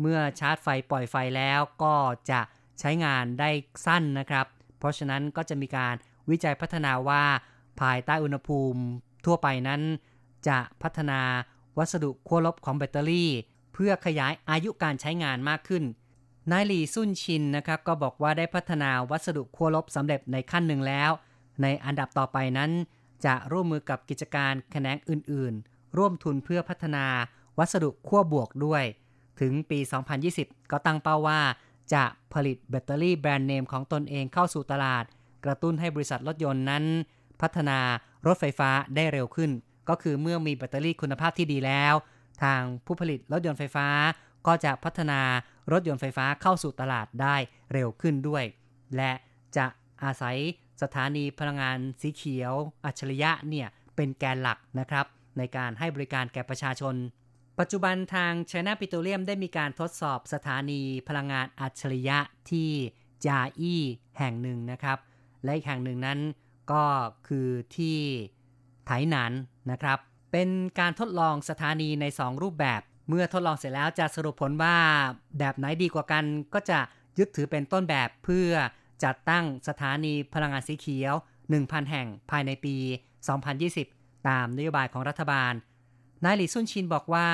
เมื่อชาร์จไฟปล่อยไฟแล้วก็จะใช้งานได้สั้นนะครับ เพราะฉะนั้นก็จะมีการวิจัยพัฒนาว่า ภายใต้อุณหภูมิทั่วไปนั้น จะพัฒนาวัสดุขั้วลบของแบตเตอรี่ เพื่อขยายอายุการใช้งานมากขึ้น นายหลีซุนชินนะครับก็บอกว่าได้พัฒนาวัสดุขั้วลบสำเร็จในขั้นหนึ่งแล้ว ในอันดับต่อไปนั้น จะร่วมมือกับกิจการแขนงอื่น ๆ ร่วมทุนเพื่อพัฒนาวัสดุขั้วบวกด้วย ถึงปี 2020 ก็ตั้งเป้าว่า จะผลิตแบตเตอรี่แบรนด์เนมของตนเองเข้าสู่ตลาด กระตุ้นให้บริษัทรถยนต์นั้น พัฒนารถไฟฟ้าได้เร็วขึ้น ก็คือเมื่อมีแบตเตอรี่คุณภาพที่ดีแล้ว ทางผู้ผลิตรถยนต์ไฟฟ้า ก็จะพัฒนารถยนต์ไฟฟ้าเข้าสู่ตลาดได้เร็วขึ้นด้วย และจะอาศัยสถานีพลังงานสีเขียว อัจฉริยะเนี่ยเป็นแกนหลักนะครับ ในการให้บริการแก่ประชาชน ปัจจุบันทางไชน่าปิโตรเลียมได้มีการทดสอบสถานีพลังงานอัจฉริยะที่จาอี้แห่งหนึ่งนะครับ และอีกแห่งหนึ่งนั้นก็คือที่ไถหนานนะครับ เป็นการทดลองสถานีใน 2 รูปแบบ เมื่อทดลองเสร็จแล้วจะสรุปผลว่าแบบไหนดีกว่ากัน ก็จะยึดถือเป็นต้นแบบเพื่อจัดตั้งสถานีพลังงานสีเขียว 1,000 แห่งภายในปี 2020 ตามนโยบายของรัฐบาล นายหลีซุนชินบอกว่า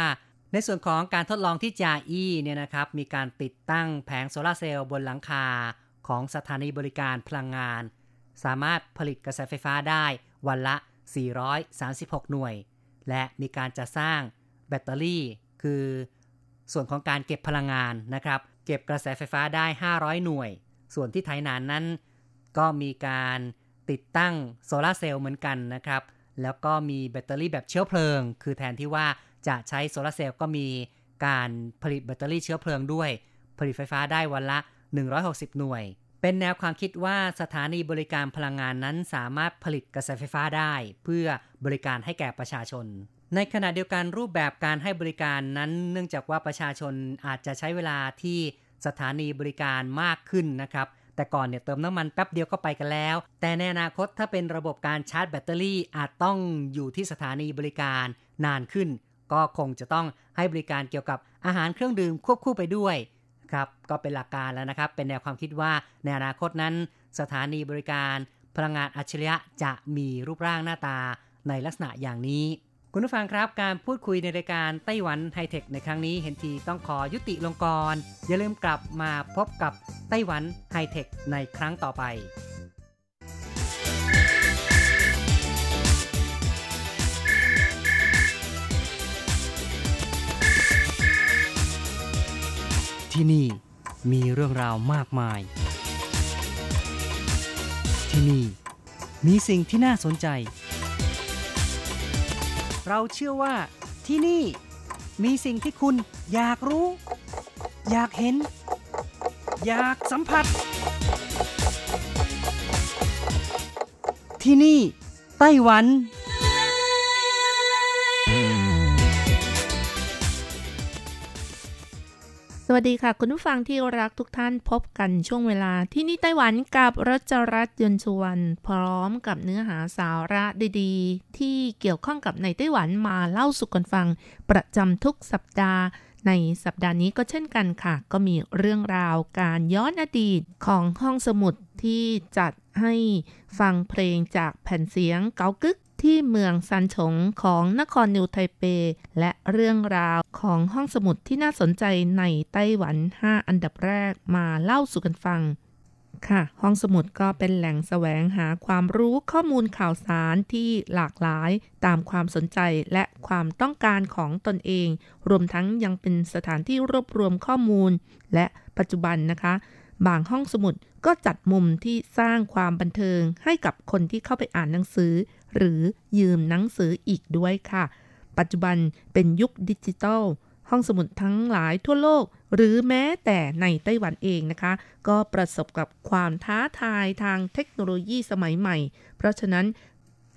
ในส่วนของการทดลองที่จาอี้เนี่ยนะครับ มีการติดตั้งแผงโซลาร์เซลล์บนหลังคาของสถานีบริการพลังงาน สามารถผลิตกระแสไฟฟ้าได้วันละ 436 หน่วย และมีการจะสร้างแบตเตอรี่ คือ ส่วนของการเก็บพลังงานนะครับ เก็บกระแสไฟฟ้าได้ 500 หน่วย ส่วนที่ไทยนานนั้น ก็มีการติดตั้งโซลาร์เซลล์เหมือนกันนะครับ แล้วก็มีแบตเตอรี่แบบเชื้อเพลิง คือแทนที่ว่าจะใช้โซลาร์เซลล์ก็มีการผลิตแบตเตอรี่เชื้อเพลิงด้วย ผลิตไฟฟ้าได้วันละ 160 หน่วย เป็นแนวความคิดว่าสถานีบริการพลังงานนั้นสามารถผลิตกระแสไฟฟ้าได้ เพื่อบริการให้แก่ประชาชน ในขณะเดียวกันรูปแบบการให้บริการนั้น เนื่องจากว่าประชาชนอาจจะใช้เวลาที่สถานีบริการมากขึ้นนะครับ แต่ก่อนเนี่ยเติมน้ำมันแป๊บเดียวก็ไปกันแล้ว แต่ในอนาคตถ้าเป็นระบบการชาร์จแบตเตอรี่อาจต้องอยู่ที่สถานีบริการนานขึ้น ก็คงจะต้องให้บริการเกี่ยวกับอาหารเครื่องดื่มควบคู่ไปด้วยครับก็เป็นหลักการแล้วนะครับ เป็นแนวความคิดว่าในอนาคตนั้น สถานีบริการ พลังงานอัจฉริยะจะมีรูปร่างหน้าตาในลักษณะอย่างนี้ คุณผู้ฟังครับการพูดคุยในรายการไต้หวันไฮเทคในครั้งนี้เห็นทีต้องขอยุติลงกรอย่าลืมกลับมาพบกับไต้หวันไฮเทคในครั้งต่อไปที่นี่มีเรื่องราวมากมาย ที่นี่มีสิ่งที่น่าสนใจ เราเชื่อว่าที่นี่มีสิ่งที่คุณอยากรู้ อยากเห็น อยากสัมผัส ที่นี่ ไต้หวัน สวัสดีค่ะ คุณผู้ฟังที่รักทุกท่านพบกันช่วงเวลาที่นี่ไต้หวันกับรัชรัตน์ยนต์ชวนพร้อมกับเนื้อหาสาระดีๆ ที่เกี่ยวข้องกับในไต้หวันมาเล่าสู่กันฟัง ประจำทุกสัปดาห์ ในสัปดาห์นี้ก็เช่นกันค่ะ ก็มีเรื่องราวการย้อนอดีตของห้องสมุดที่จัดให้ฟังเพลงจากแผ่นเสียงเกากึก ที่เมืองซันฉงของนครนิวไทเป และเรื่องราวของห้องสมุดที่น่าสนใจในไต้หวัน 5 อันดับแรกมาเล่าสู่กันฟังค่ะ ห้องสมุดก็เป็นแหล่งแสวงหาความรู้ข้อมูลข่าวสารที่หลากหลายตามความสนใจและความต้องการของตนเอง รวมทั้งยังเป็นสถานที่รวบรวมข้อมูล และปัจจุบันนะคะ บางห้องสมุดก็จัดมุมที่สร้างความบันเทิงให้กับคนที่เข้าไปอ่านหนังสือ หรือยืมหนังสืออีกด้วยค่ะ ปัจจุบันเป็นยุคดิจิทัล ห้องสมุดทั้งหลายทั่วโลก หรือแม้แต่ในไต้หวันเองนะคะ ก็ประสบกับความท้าทายทางเทคโนโลยีสมัยใหม่ เพราะฉะนั้น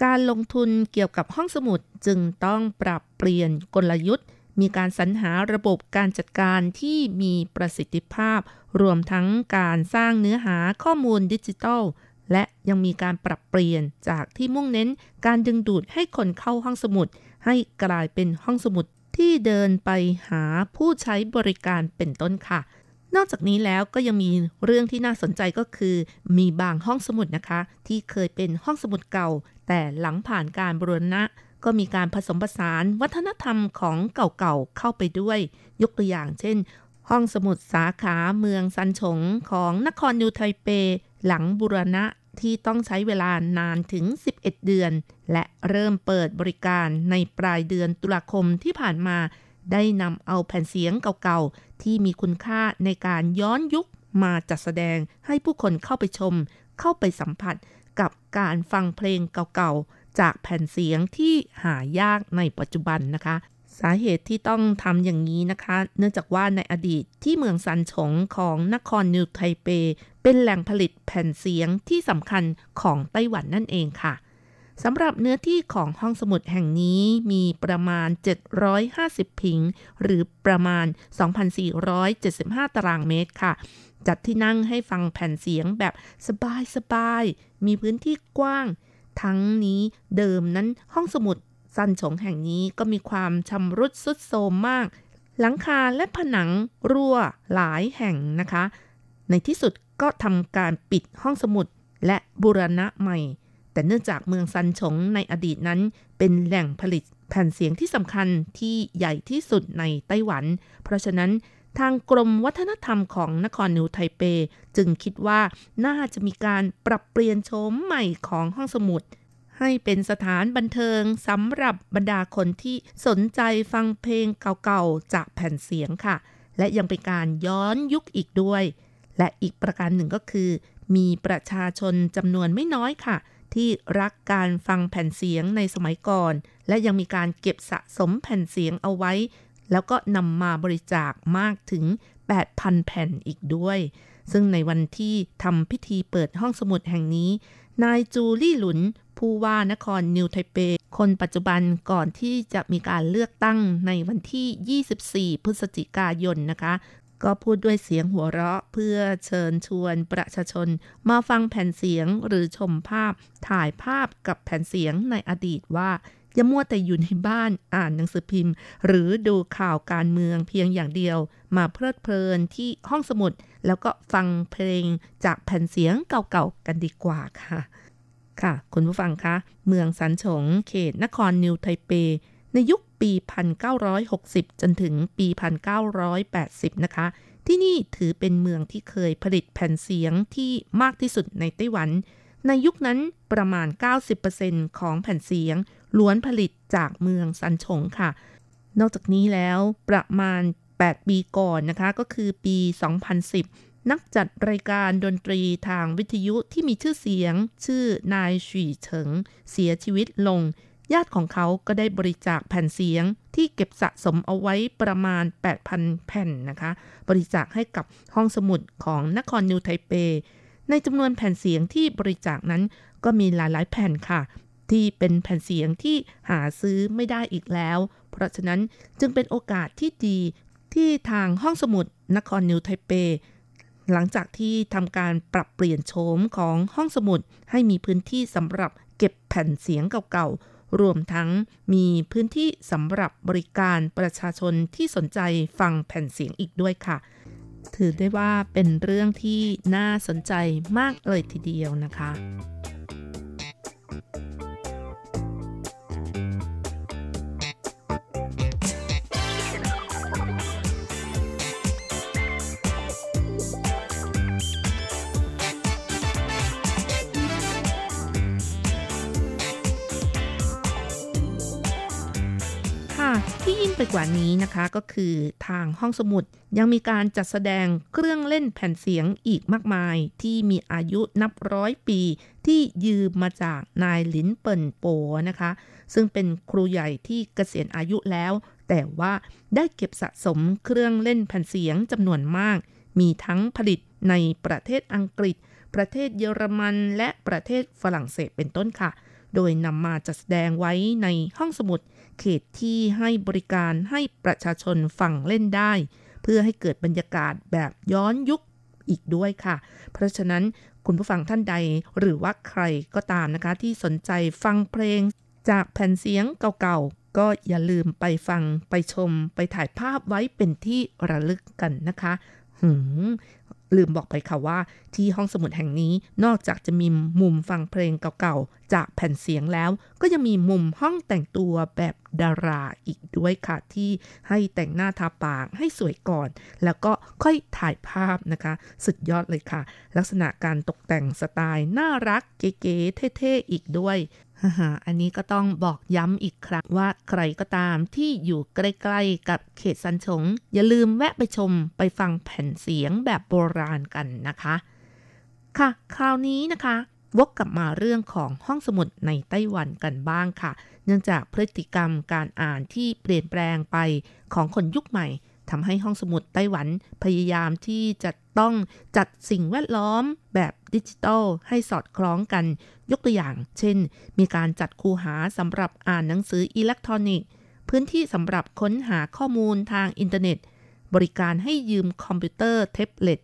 การลงทุนเกี่ยวกับห้องสมุดจึงต้องปรับเปลี่ยนกลยุทธ์ มีการสรรหาระบบการจัดการที่มีประสิทธิภาพ รวมทั้งการสร้างเนื้อหาข้อมูลดิจิทัล และยังมีการปรับเปลี่ยนจากที่มุ่งเน้นการดึงดูดให้คนเข้าห้องสมุด ให้กลายเป็นห้องสมุดที่เดินไปหาผู้ใช้บริการเป็นต้นค่ะ นอกจากนี้แล้วก็ยังมีเรื่องที่น่าสนใจก็คือ มีบางห้องสมุดนะคะ ที่เคยเป็นห้องสมุดเก่า แต่หลังผ่านการบรณะ ก็มีการผสมผสานวัฒนธรรมของเก่าๆเข้าไปด้วย ยกตัวอย่างเช่น ห้องสมุดสาขาเมืองซันฉงของนครนิวไทเป หลังบุรณะที่ต้องใช้เวลานานถึง 11 เดือน และเริ่มเปิดบริการในปลายเดือนตุลาคมที่ผ่านมา ได้นำเอาแผ่นเสียงเก่าๆ ที่มีคุณค่าในการย้อนยุคมาจัดแสดงให้ผู้คนเข้าไปชม เข้าไปสัมผัสกับการฟังเพลงเก่าๆ จากแผ่นเสียงที่หายากในปัจจุบันนะคะสาเหตุที่ต้องทำอย่างนี้นะคะ เนื่องจากว่าในอดีตที่เมืองซันฉงของนครนิวไทเป เป็นแหล่งผลิตแผ่นเสียงที่สำคัญของไต้หวันนั่นเองค่ะสำหรับเนื้อที่ของห้องสมุดแห่งนี้มีประมาณ 750 พิง หรือประมาณ 2,475 ตารางเมตรค่ะ จัดที่นั่งให้ฟังแผ่นเสียงแบบสบายๆ มีพื้นที่กว้าง ทั้งนี้เดิมนั้นห้องสมุดซันฉงแห่งนี้ก็มีความชำรุดสุดโทรมมาก หลังคาและผนังรั่วหลายแห่งนะคะ ในที่สุดก็ทำการปิดห้องสมุดและบูรณะใหม่ แต่เนื่องจากเมืองซันฉงในอดีตนั้น เป็นแหล่งผลิตแผ่นเสียงที่สำคัญที่ใหญ่ที่สุดในไต้หวัน เพราะฉะนั้นทางกรมวัฒนธรรมของนครนิวไทเป จึงคิดว่าน่าจะมีการปรับเปลี่ยนโฉมใหม่ของห้องสมุด ให้เป็นสถานบันเทิงสำหรับบรรดาคนที่สนใจฟังเพลงเก่าๆ จากแผ่นเสียงค่ะ และยังเป็นการย้อนยุคอีกด้วย และอีกประการหนึ่งก็คือ มีประชาชนจำนวนไม่น้อยค่ะ ที่รักการฟังแผ่นเสียงในสมัยก่อน และยังมีการเก็บสะสมแผ่นเสียงเอาไว้ แล้วก็นำมาบริจาคมากถึง 8,000 แผ่นอีกด้วย ซึ่งในวันที่ทำพิธีเปิดห้องสมุดแห่งนี้ นายจูลี่หลุน ผู้ว่านครนิวไทเป คนปัจจุบันก่อนที่จะมีการเลือกตั้งในวันที่ 24 พฤศจิกายนนะคะ ก็พูดด้วยเสียงหัวเราะเพื่อเชิญชวนประชาชน มาฟังแผ่นเสียงหรือชมภาพ ถ่ายภาพกับแผ่นเสียงในอดีตว่าอย่ามัวแต่อยู่ในบ้านอ่านหนังสือพิมพ์ หรือดูข่าวการเมืองเพียงอย่างเดียว มาเพลิดเพลินที่ห้องสมุด แล้วก็ฟังเพลงจากแผ่นเสียงเก่าๆกันดีกว่าค่ะ ค่ะ คุณผู้ฟังคะ เมืองสันฉง เขตนครนิวไทเป ในยุคปี 1960 จนถึงปี 1980 นะคะ ที่นี่ถือเป็นเมืองที่เคยผลิตแผ่นเสียงที่มากที่สุดในไต้หวัน ในยุคนั้นประมาณ 90%ของแผ่นเสียง ล้วนผลิตจากเมืองซันฉงค่ะ นอกจากนี้แล้วประมาณ 8 ปีก่อนนะคะ ก็คือปี 2010 นักจัดรายการดนตรีทางวิทยุที่มีชื่อเสียง ชื่อนายฉีเฉิง เสียชีวิตลง ญาติของเขาก็ได้บริจาคแผ่นเสียงที่เก็บสะสมเอาไว้ประมาณ 8,000 แผ่นนะคะ บริจาคให้กับห้องสมุดของนครนิวไทเป ในจำนวนแผ่นเสียงที่บริจาคนั้นก็มีหลายๆ แผ่นค่ะ ที่เป็นแผ่นเสียงที่หาซื้อไม่ได้อีกแล้ว เพราะฉะนั้นจึงเป็นโอกาสที่ดีที่ทางห้องสมุดนครนิวไทเปหลังจากที่ทำการปรับเปลี่ยนโฉมของห้องสมุดให้มีพื้นที่สำหรับเก็บแผ่นเสียงเก่าๆ รวมทั้งมีพื้นที่สำหรับบริการประชาชนที่สนใจฟังแผ่นเสียงอีกด้วยค่ะ ถือได้ว่าเป็นเรื่องที่น่าสนใจมากเลยทีเดียวนะคะ ไปกว่านี้นะคะก็คือทางห้องสมุดยังมีการจัดแสดงเครื่องเล่นแผ่นเสียงอีกมากมาย ที่มีอายุนับร้อยปี ที่ยืมมาจากนายหลินเปิ่นโปนะคะ ซึ่งเป็นครูใหญ่ที่เกษียณอายุแล้ว แต่ว่าได้เก็บสะสมเครื่องเล่นแผ่นเสียงจำนวนมาก มีทั้งผลิตในประเทศอังกฤษ ประเทศเยอรมัน และประเทศฝรั่งเศสเป็นต้นค่ะ โดยนำมาจัดแสดงไว้ในห้องสมุด เขตที่ให้บริการให้ประชาชนฟังเล่นได้ เพื่อให้เกิดบรรยากาศแบบย้อนยุคอีกด้วยค่ะ เพราะฉะนั้นคุณผู้ฟังท่านใดหรือว่าใครก็ตามนะคะ ที่สนใจฟังเพลงจากแผ่นเสียงเก่าๆ ก็อย่าลืมไปฟังไปชมไปถ่ายภาพไว้เป็นที่ระลึกกันนะคะ หืมลืมบอกไปค่ะว่า ที่ห้องสมุดแห่งนี้นอกจากจะมีมุมฟังเพลงเก่าๆ จากแผ่นเสียงแล้ว ก็ยังมีมุมห้องแต่งตัวแบบ ดาราอีกด้วยค่ะ ที่ให้แต่งหน้าทาปากให้สวยก่อน แล้วก็ค่อยถ่ายภาพนะคะ สุดยอดเลยค่ะ ลักษณะการตกแต่งสไตล์น่ารักเก๋ๆเท่ๆอีกด้วยฮ่าฮอันนี้ก็ต้องบอกย้ำอีกครั้งว่าใครก็ตามที่อยู่ใกล้ๆกับเขตซันฉงอย่าลืมแวะไปชมไปฟังแผ่นเสียงแบบโบราณกันนะคะ ค่ะ คราวนี้นะคะ วกกลับมาเรื่องของห้องสมุดในไต้หวันกันบ้างค่ะ เนื่องจากพฤติกรรมการอ่านที่เปลี่ยนแปลงไปของคนยุคใหม่ทำให้ห้องสมุดไต้หวันพยายามที่จะต้องจัดสิ่งแวดล้อมแบบดิจิทัลให้สอดคล้องกัน ยกตัวอย่าง เช่น มีการจัดคูหาสำหรับอ่านหนังสืออิเล็กทรอนิกส์พื้นที่สำหรับค้นหาข้อมูลทางอินเทอร์เน็ต บริการให้ยืมคอมพิวเตอร์แท็บเล็ต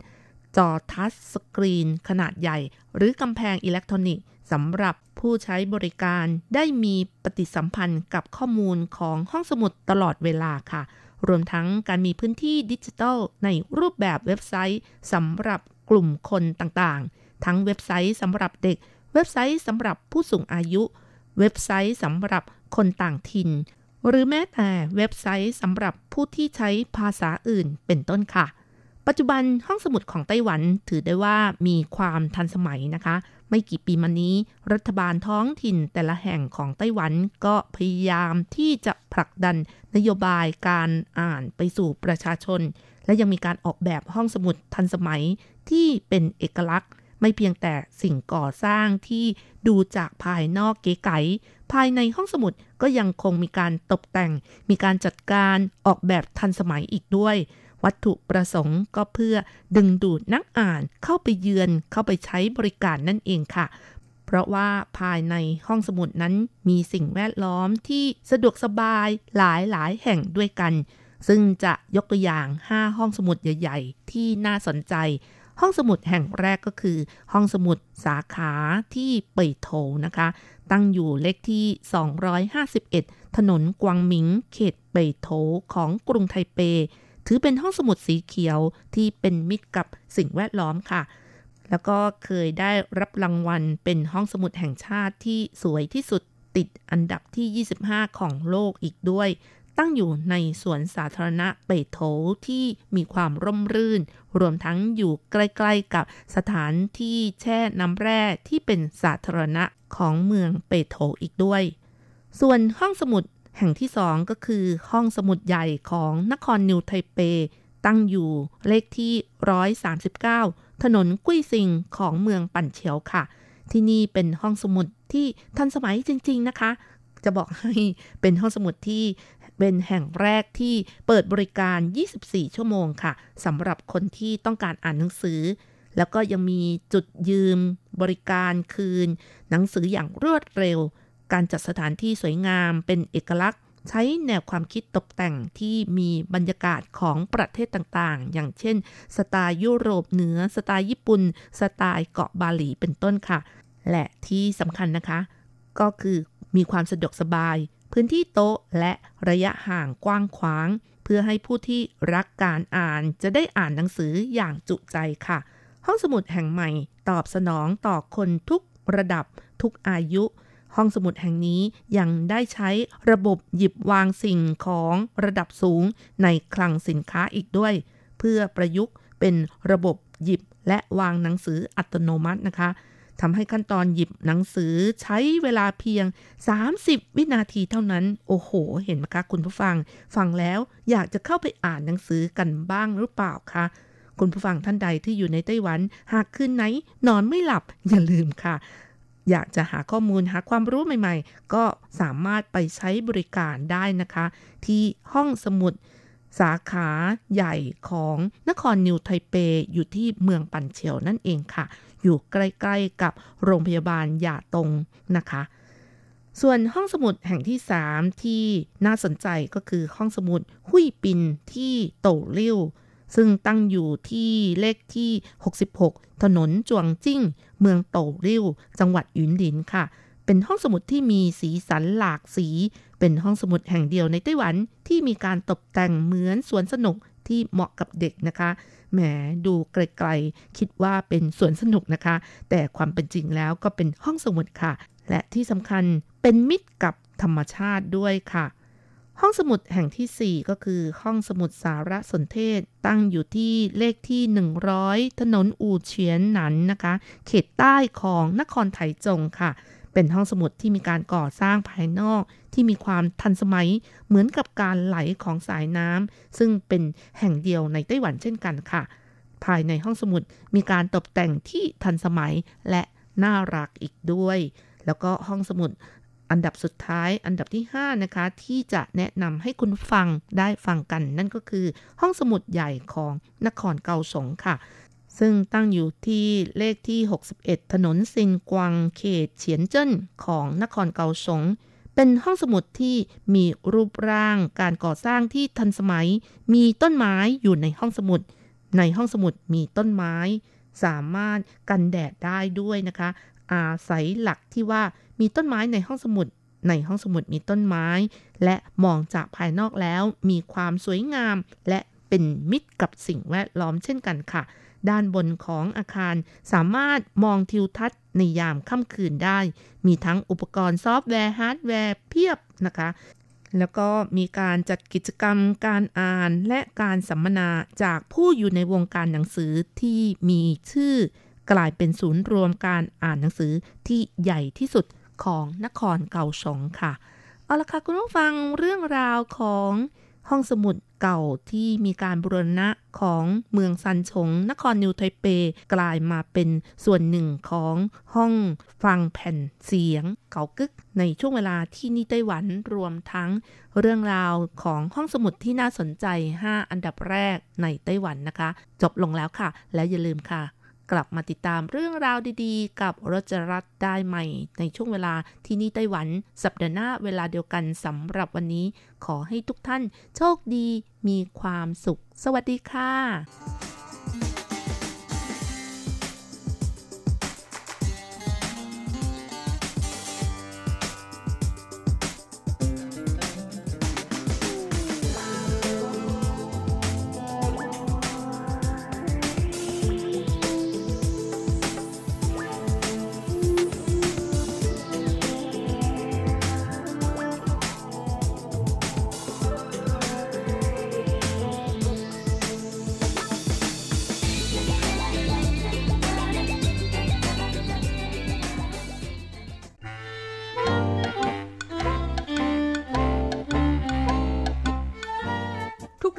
จอทัชสกรีน ขนาดใหญ่ หรือกำแพงอิเล็กทรอนิกส์สำหรับผู้ใช้บริการได้มีปฏิสัมพันธ์กับข้อมูลของห้องสมุดตลอดเวลาค่ะ รวมทั้งการมีพื้นที่ดิจิทัลในรูปแบบเว็บไซต์สำหรับกลุ่มคนต่างๆ ทั้งเว็บไซต์สำหรับเด็ก เว็บไซต์สำหรับผู้สูงอายุ เว็บไซต์สำหรับคนต่างถิ่น หรือแม้แต่เว็บไซต์สำหรับผู้ที่ใช้ภาษาอื่นเป็นต้นค่ะ ปัจจุบันห้องสมุดของไต้หวันถือได้ว่ามีความทันสมัยนะคะ ไม่กี่ปีมานี้ รัฐบาลท้องถิ่นแต่ละแห่งของไต้หวันก็พยายามที่จะผลักดันนโยบายการอ่านไปสู่ประชาชน และยังมีการออกแบบห้องสมุดทันสมัยที่เป็นเอกลักษณ์ ไม่เพียงแต่สิ่งก่อสร้างที่ดูจากภายนอกเก๋ไก๋ภายในห้องสมุดก็ยังคงมีการตกแต่ง มีการจัดการออกแบบทันสมัยอีกด้วย วัตถุประสงค์ก็เพื่อดึงดูดนักอ่านเข้าไปเยือนเข้าไปใช้บริการนั่นเองค่ะ เพราะว่าภายในห้องสมุดนั้นมีสิ่งแวดล้อมที่สะดวกสบายหลายหลายแห่งด้วยกัน ซึ่งจะยกตัวอย่าง 5 ห้องสมุดใหญ่ ๆ ที่น่าสนใจห้องสมุดแห่งแรกก็คือ ห้องสมุดสาขาที่เป่ยโถนะคะ ตั้งอยู่เลขที่ 251 ถนนกวางหมิง เขตเป่ยโถของกรุงไทเป ถือเป็นห้องสมุดสีเขียวที่เป็นมิตรกับสิ่งแวดล้อมค่ะ แล้วก็เคยได้รับรางวัลเป็นห้องสมุดแห่งชาติที่สวยที่สุดติดอันดับที่ 25 ของโลกอีกด้วย ตั้งอยู่ในสวนสาธารณะเปโถที่มีความร่มรื่น รวมทั้งอยู่ใกล้ๆกับสถานที่แช่น้ำแร่ที่เป็นสาธารณะของเมืองเปโถอีกด้วย ส่วนห้องสมุด แห่งที่สองก็คือห้องสมุดใหญ่ของนครนิวไทเป ตั้งอยู่เลขที่ 139 ถนนกุ้ยซิงของเมืองปั่นเฉียวค่ะ ที่นี่เป็นห้องสมุดที่ทันสมัยจริง ๆ นะคะ จะบอกให้เป็นห้องสมุดที่เป็นแห่งแรกที่เปิดบริการ 24 ชั่วโมงค่ะสำหรับคนที่ต้องการอ่านหนังสือ แล้วก็ยังมีจุดยืมบริการคืน หนังสืออย่างรวดเร็ว การจัดสถานที่สวยงามเป็นเอกลักษณ์ ใช้แนวความคิดตกแต่งที่มีบรรยากาศของประเทศต่างๆ อย่างเช่น สไตล์ยุโรปเหนือ สไตล์ญี่ปุ่น สไตล์เกาะบาหลีเป็นต้นค่ะ และที่สำคัญนะคะ ก็คือมีความสะดวกสบาย พื้นที่โต๊ะและระยะห่างกว้างขวาง เพื่อให้ผู้ที่รักการอ่านจะได้อ่านหนังสืออย่างจุใจค่ะ ห้องสมุดแห่งใหม่ตอบสนองต่อคนทุกระดับทุกอายุ ห้องสมุดแห่งนี้ยังได้ใช้ระบบหยิบวางสิ่งของระดับสูงในคลังสินค้าอีกด้วย เพื่อประยุกต์เป็นระบบหยิบและวางหนังสืออัตโนมัตินะคะทำให้ขั้นตอนหยิบหนังสือใช้เวลาเพียง 30 วินาทีเท่านั้น โอ้โห เห็นไหมคะคุณผู้ฟัง ฟังแล้วอยากจะเข้าไปอ่านหนังสือกันบ้างหรือเปล่าคะคุณผู้ฟังท่านใดที่อยู่ในไต้หวัน หากคืนไหนนอนไม่หลับอย่าลืมค่ะ อยากจะหาข้อมูลหาความรู้ใหม่ๆ ก็สามารถไปใช้บริการได้นะคะ ที่ห้องสมุดสาขาใหญ่ของนครนิวไทเปอยู่ที่เมืองปันเฉียวนั่นเองค่ะ อยู่ใกล้ๆกับโรงพยาบาลหยาตงนะคะ ส่วนห้องสมุดแห่งที่ 3 ที่น่าสนใจก็คือห้องสมุดหุยปินที่โตเลี้ยว ซึ่งตั้งอยู่ที่เลขที่ 66 ถนนจวงจิ้ง เมืองโตเลี้ยวจังหวัดหยุนหลินค่ะ เป็นห้องสมุดที่มีสีสันหลากสี เป็นห้องสมุดแห่งเดียวในไต้หวันที่มีการตกแต่งเหมือนสวนสนุกที่เหมาะกับเด็กนะคะ แหมดูไกลๆ คิดว่าเป็นสวนสนุกนะคะ แต่ความเป็นจริงแล้วก็เป็นห้องสมุดค่ะ และที่สำคัญเป็นมิตรกับธรรมชาติด้วยค่ะ ห้องสมุดแห่งที่ 4 ก็คือห้องสมุดสารสนเทศ ตั้งอยู่ที่เลขที่ 100 ถนนอูเฉียนหนันนะคะ เขตใต้ของนครไถจงค่ะ เป็นห้องสมุดที่มีการก่อสร้างภายนอก ที่มีความทันสมัยเหมือนกับการไหลของสายน้ำซึ่งเป็นแห่งเดียวในไต้หวันเช่นกันค่ะ ภายในห้องสมุดมีการตกแต่งที่ทันสมัยและน่ารักอีกด้วยแล้วก็ห้องสมุด อันดับสุดท้ายอันดับที่ 5 นะคะ ที่จะแนะนำให้คุณฟังได้ฟังกัน นั่นก็คือห้องสมุดใหญ่ของนครเกาสงค่ะ ซึ่งตั้งอยู่ที่เลขที่ 61 ถนนซินกวางเขตเฉียนเจิ้นของนครเกาสงเป็นห้องสมุดที่มีรูปร่างการก่อสร้างที่ทันสมัย มีต้นไม้อยู่ในห้องสมุด ในห้องสมุดมีต้นไม้ สามารถกันแดดได้ด้วยนะคะ อาศัยหลักที่ว่า มีต้นไม้ในห้องสมุด ในห้องสมุดมีต้นไม้ และมองจากภายนอกแล้ว มีความสวยงาม และเป็นมิตรกับสิ่งแวดล้อมเช่นกันค่ะ ด้านบนของอาคารสามารถมองทิวทัศน์ในยามค่ำคืนได้ มีทั้งอุปกรณ์ซอฟต์แวร์ฮาร์ดแวร์เพียบนะคะแล้วก็มีการจัดกิจกรรมการอ่านและการสัมมนาจากผู้อยู่ในวงการหนังสือที่มีชื่อ กลายเป็นศูนย์รวมการอ่านหนังสือที่ใหญ่ที่สุด ของนครเก่าสงค่ะ เอาละค่ะคุณผู้ฟังเรื่องราวของห้องสมุดเก่าที่มีการบูรณะของเมืองซันชง นครนิวไทเป กลายมาเป็นส่วนหนึ่งของห้องฟังแผ่นเสียง เก่ากึกในช่วงเวลาที่นี่ไต้หวันรวมทั้งเรื่องราวของห้องสมุดที่น่าสนใจ 5 อันดับแรกในไต้หวันนะคะ จบลงแล้วค่ะ และอย่าลืมค่ะ กลับมาติดตามเรื่องราวดีๆ กับรจรัสได้ใหม่ ในช่วงเวลาที่นี่ไต้หวัน สัปดาห์หน้าเวลาเดียวกันสำหรับวันนี้ ขอให้ทุกท่านโชคดีมีความสุข สวัสดีค่ะ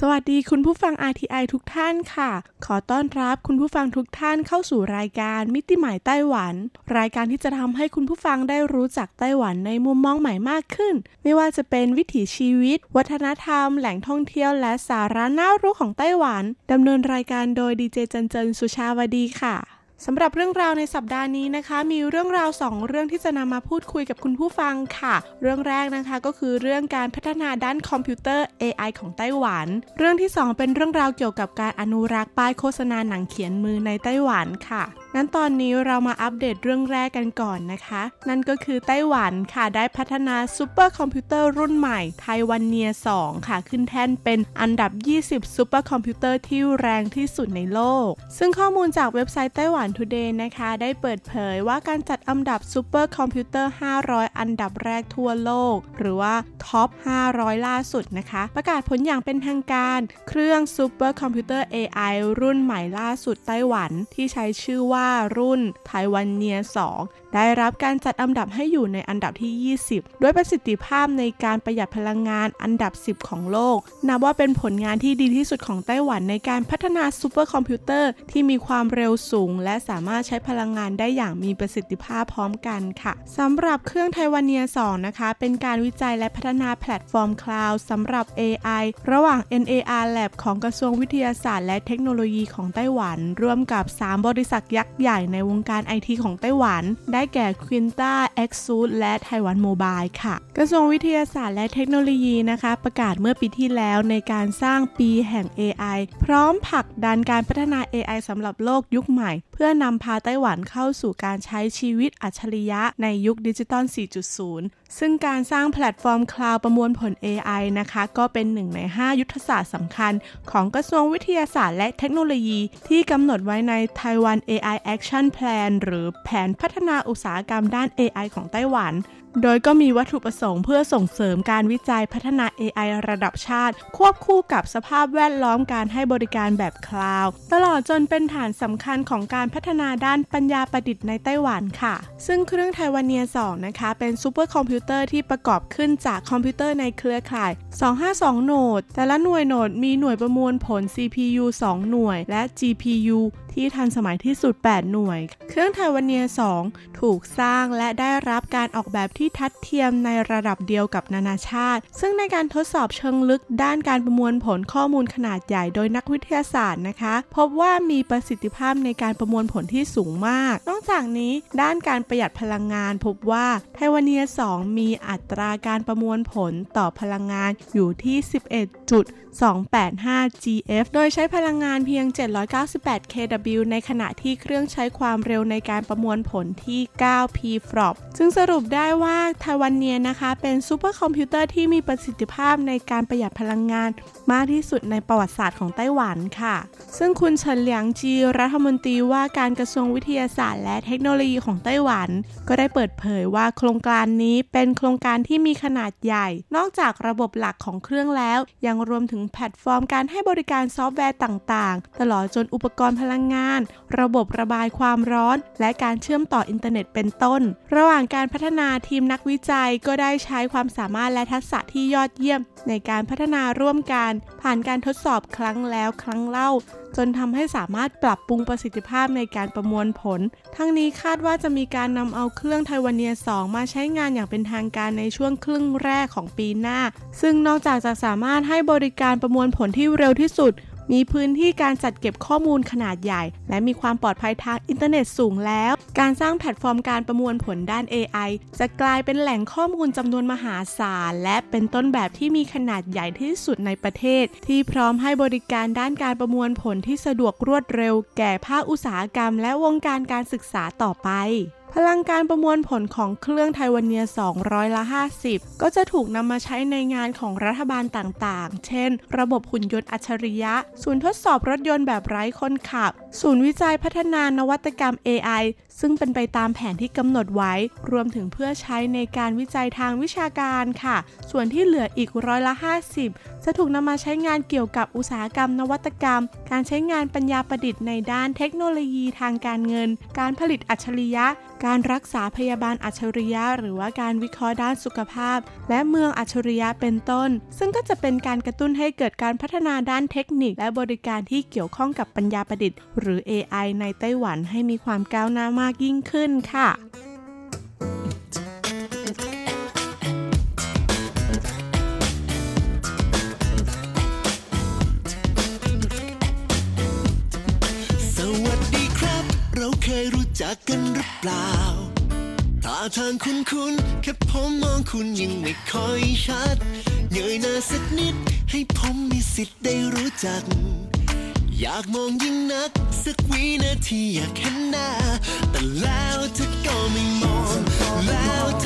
สวัสดีคุณผู้ฟัง RTI ทุกท่านค่ะ ขอต้อนรับคุณผู้ฟังทุกท่านเข้าสู่รายการมิติใหม่ไต้หวัน รายการที่จะทำให้คุณผู้ฟังได้รู้จักไต้หวันในมุมมองใหม่มากขึ้น ไม่ว่าจะเป็นวิถีชีวิต วัฒนธรรม แหล่งท่องเที่ยวและสาระน่ารู้ของไต้หวันดำเนินรายการโดยดีเจจันเจินสุชาวดีค่ะ สำหรับเรื่องราวในสัปดาห์นี้นะคะ มีเรื่องราวสองเรื่องที่จะนำมาพูดคุยกับคุณผู้ฟังค่ะ เรื่องแรกนะคะก็คือเรื่องการพัฒนาด้านคอมพิวเตอร์ AI ของไต้หวัน เรื่องที่ 2 เป็นเรื่องราวเกี่ยวกับการอนุรักษ์ป้ายโฆษณาหนังเขียนมือในไต้หวันค่ะงั้นตอนนี้เรามาอัปเดตเรื่องแรกกันก่อนนะคะ นั่นก็คือไต้หวันค่ะได้พัฒนาซูเปอร์คอมพิวเตอร์รุ่นใหม่ Taiwania 2ค่ะ ขึ้นแท่นเป็นอันดับ 20ซูเปอร์คอมพิวเตอร์ที่แรงที่สุดในโลก ซึ่งข้อมูลจากเว็บไซต์ Taiwan Today นะคะ ได้เปิดเผยว่าการจัดอันดับซูเปอร์คอมพิวเตอร์ 500 อันดับแรกทั่วโลก หรือว่า Top 500 ล่าสุดนะคะ ประกาศผลอย่างเป็นทางการ เครื่องซูเปอร์คอมพิวเตอร์ AI รุ่นใหม่ล่าสุดไต้หวันที่ใช้ชื่อว่ารุ่น Taiwania 2ได้รับการจัดอันดับให้อยู่ในอันดับที่ 20 ด้วยประสิทธิภาพในการประหยัดพลังงานอันดับ 10 ของโลก นับว่าเป็นผลงานที่ดีที่สุดของไต้หวันในการพัฒนาซูเปอร์คอมพิวเตอร์ที่มีความเร็วสูง และสามารถใช้พลังงานได้อย่างมีประสิทธิภาพพร้อมกันค่ะสำหรับเครื่อง Taiwania 2นะคะ เป็นการวิจัยและพัฒนาแพลตฟอร์มคลาวด์สำหรับ AI ระหว่าง NARLabs ของกระทรวงวิทยาศาสตร์และเทคโนโลยีของไต้หวัน ร่วมกับ 3 บริษัทยักษ์ใหญ่ในวงการไอทีของไต้หวันได้แก่ Quanta ASUS และ Taiwan Mobile ค่ะ กระทรวงวิทยาศาสตร์และเทคโนโลยีนะคะ ประกาศเมื่อปีที่แล้วในการสร้างปีแห่ง AI พร้อมผลักดันการพัฒนา AI สำหรับโลกยุคใหม่ เพื่อนำพาไต้หวันเข้าสู่การใช้ชีวิตอัจฉริยะในยุคดิจิตอล 4.0 ซึ่งการสร้างแพลตฟอร์มคลาวด์ประมวลผล AI นะคะ ก็เป็นหนึ่งใน 5 ยุทธศาสตร์สำคัญ ของกระทรวงวิทยาศาสตร์และเทคโนโลยี ที่กำหนดไว้ใน Taiwan AI Action Plan หรือแผนพัฒนาอุตสาหกรรมด้าน AI ของไต้หวัน โดยก็มีวัตถุประสงค์เพื่อส่งเสริมการวิจัยพัฒนา AI ระดับชาติ ควบคู่กับสภาพแวดล้อมการให้บริการแบบคลาวด์ตลอดจนเป็นฐานสำคัญของการพัฒนาด้านปัญญาประดิษฐ์ในไต้หวันค่ะ ซึ่งเครื่อง Taiwania 2นะคะ เป็นซูเปอร์คอมพิวเตอร์ที่ประกอบขึ้นจากคอมพิวเตอร์ในเครือข่าย 252 โหนด แต่ละหน่วยโหนดมีหน่วยประมวลผล CPU 2 หน่วย และ GPU ที่ทันสมัยที่สุด 8 หน่วย เครื่องไทวาเนีย 2 ถูกสร้างและได้รับการออกแบบที่ทัดเทียมในระดับเดียวกับนานาชาติ ซึ่งในการทดสอบเชิงลึกด้านการประมวลผลข้อมูลขนาดใหญ่โดยนักวิทยาศาสตร์นะคะ พบว่ามีประสิทธิภาพในการประมวลผลที่สูงมาก นอกจากนี้ด้านการประหยัดพลังงาน พบว่าTaiwania 2 มีอัตราการประมวลผลต่อพลังงานอยู่ที่ 11.285 GF โดยใช้พลังงานเพียง 798 kW ในขณะที่เครื่องใช้ความเร็วในการประมวลผลที่ 9 pflop ซึ่งสรุปได้ว่า Taiwania นะคะ เป็นซูเปอร์คอมพิวเตอร์ที่มีประสิทธิภาพในการประหยัดพลังงานมากที่สุดในประวัติศาสตร์ของไต้หวันค่ะ ซึ่งคุณเฉินเหลียงจีรัฐมนตรีว่าการกระทรวงวิทยาศาสตร์ และเทคโนโลยีของไต้หวัน ก็ได้เปิดเผยว่าโครงการนี้เป็นโครงการที่มีขนาดใหญ่ นอกจากระบบหลักของเครื่องแล้ว ยังรวมถึงแพลตฟอร์มการให้บริการซอฟต์แวร์ต่าง ๆ ตลอดจนอุปกรณ์พลังงานระบบระบายความร้อน และการเชื่อมต่ออินเทอร์เน็ตเป็นต้น ระหว่างการพัฒนาทีมนักวิจัยก็ได้ใช้ความสามารถและทักษะที่ยอดเยี่ยม ในการพัฒนาร่วมกัน ผ่านการทดสอบครั้งแล้วครั้งเล่า จนทำให้สามารถปรับปรุงประสิทธิภาพในการประมวลผล ทั้งนี้คาดว่าจะมีการนำเอาเครื่อง Taiwania 2 มาใช้งานอย่างเป็นทางการในช่วงครึ่งแรกของปีหน้า ซึ่งนอกจากจะสามารถให้บริการประมวลผลที่เร็วที่สุด มีพื้นที่การจัดเก็บข้อมูลขนาดใหญ่ และมีความปลอดภัยทางอินเทอร์เน็ตสูงแล้ว การสร้างแพลตฟอร์มการประมวลผลด้าน AI จะกลายเป็นแหล่งข้อมูลจำนวนมหาศาล และเป็นต้นแบบที่มีขนาดใหญ่ที่สุดในประเทศ ที่พร้อมให้บริการด้านการประมวลผลที่สะดวกรวดเร็ว แก่ภาคอุตสาหกรรม และวงการการศึกษาต่อไป พลังการประมวลผลของเครื่องไทวเนีย200ละ 50 ก็จะถูกนำมาใช้ในงานของรัฐบาลต่างๆ เช่น ระบบหุ่นยนต์อัจฉริยะ ศูนย์ทดสอบรถยนต์แบบไร้คนขับ ศูนย์วิจัยพัฒนานวัตกรรม AI ซึ่งเป็นไปตามแผนที่กำหนดไว้ รวมถึงเพื่อใช้ในการวิจัยทางวิชาการค่ะ ส่วนที่เหลืออีกร้อยละ 50 จะถูกนำมาใช้งานเกี่ยวกับอุตสาหกรรมนวัตกรรม การใช้งานปัญญาประดิษฐ์ในด้านเทคโนโลยีทางการเงิน การผลิตอัจฉริยะ การรักษาพยาบาลอัจฉริยะ หรือว่าการวิเคราะห์ด้านสุขภาพ และเมืองอัจฉริยะเป็นต้น ซึ่งก็จะเป็นการกระตุ้นให้เกิดการพัฒนาด้านเทคนิค และบริการที่เกี่ยวข้องกับปัญญาประดิษฐ์ หรือ AI ในไต้หวันให้มีความก้าวหน้ามากากยิ่งขึ้นค่ะสวัสดีครับเราเคยรู้จักกันหรือเปล่าท่าทางคุ้นคุ้นแค่ผมมองคุณยังไม่ค่อยชัดเงยหน้าสักนิด ให้ผมมีสิทธิ์ได้รู้จัก อยากมองยิ่งนัก สักวินาทีอยากเห็นหน้า แต่แล้วเธอก็ไม่มองแล้วเธอ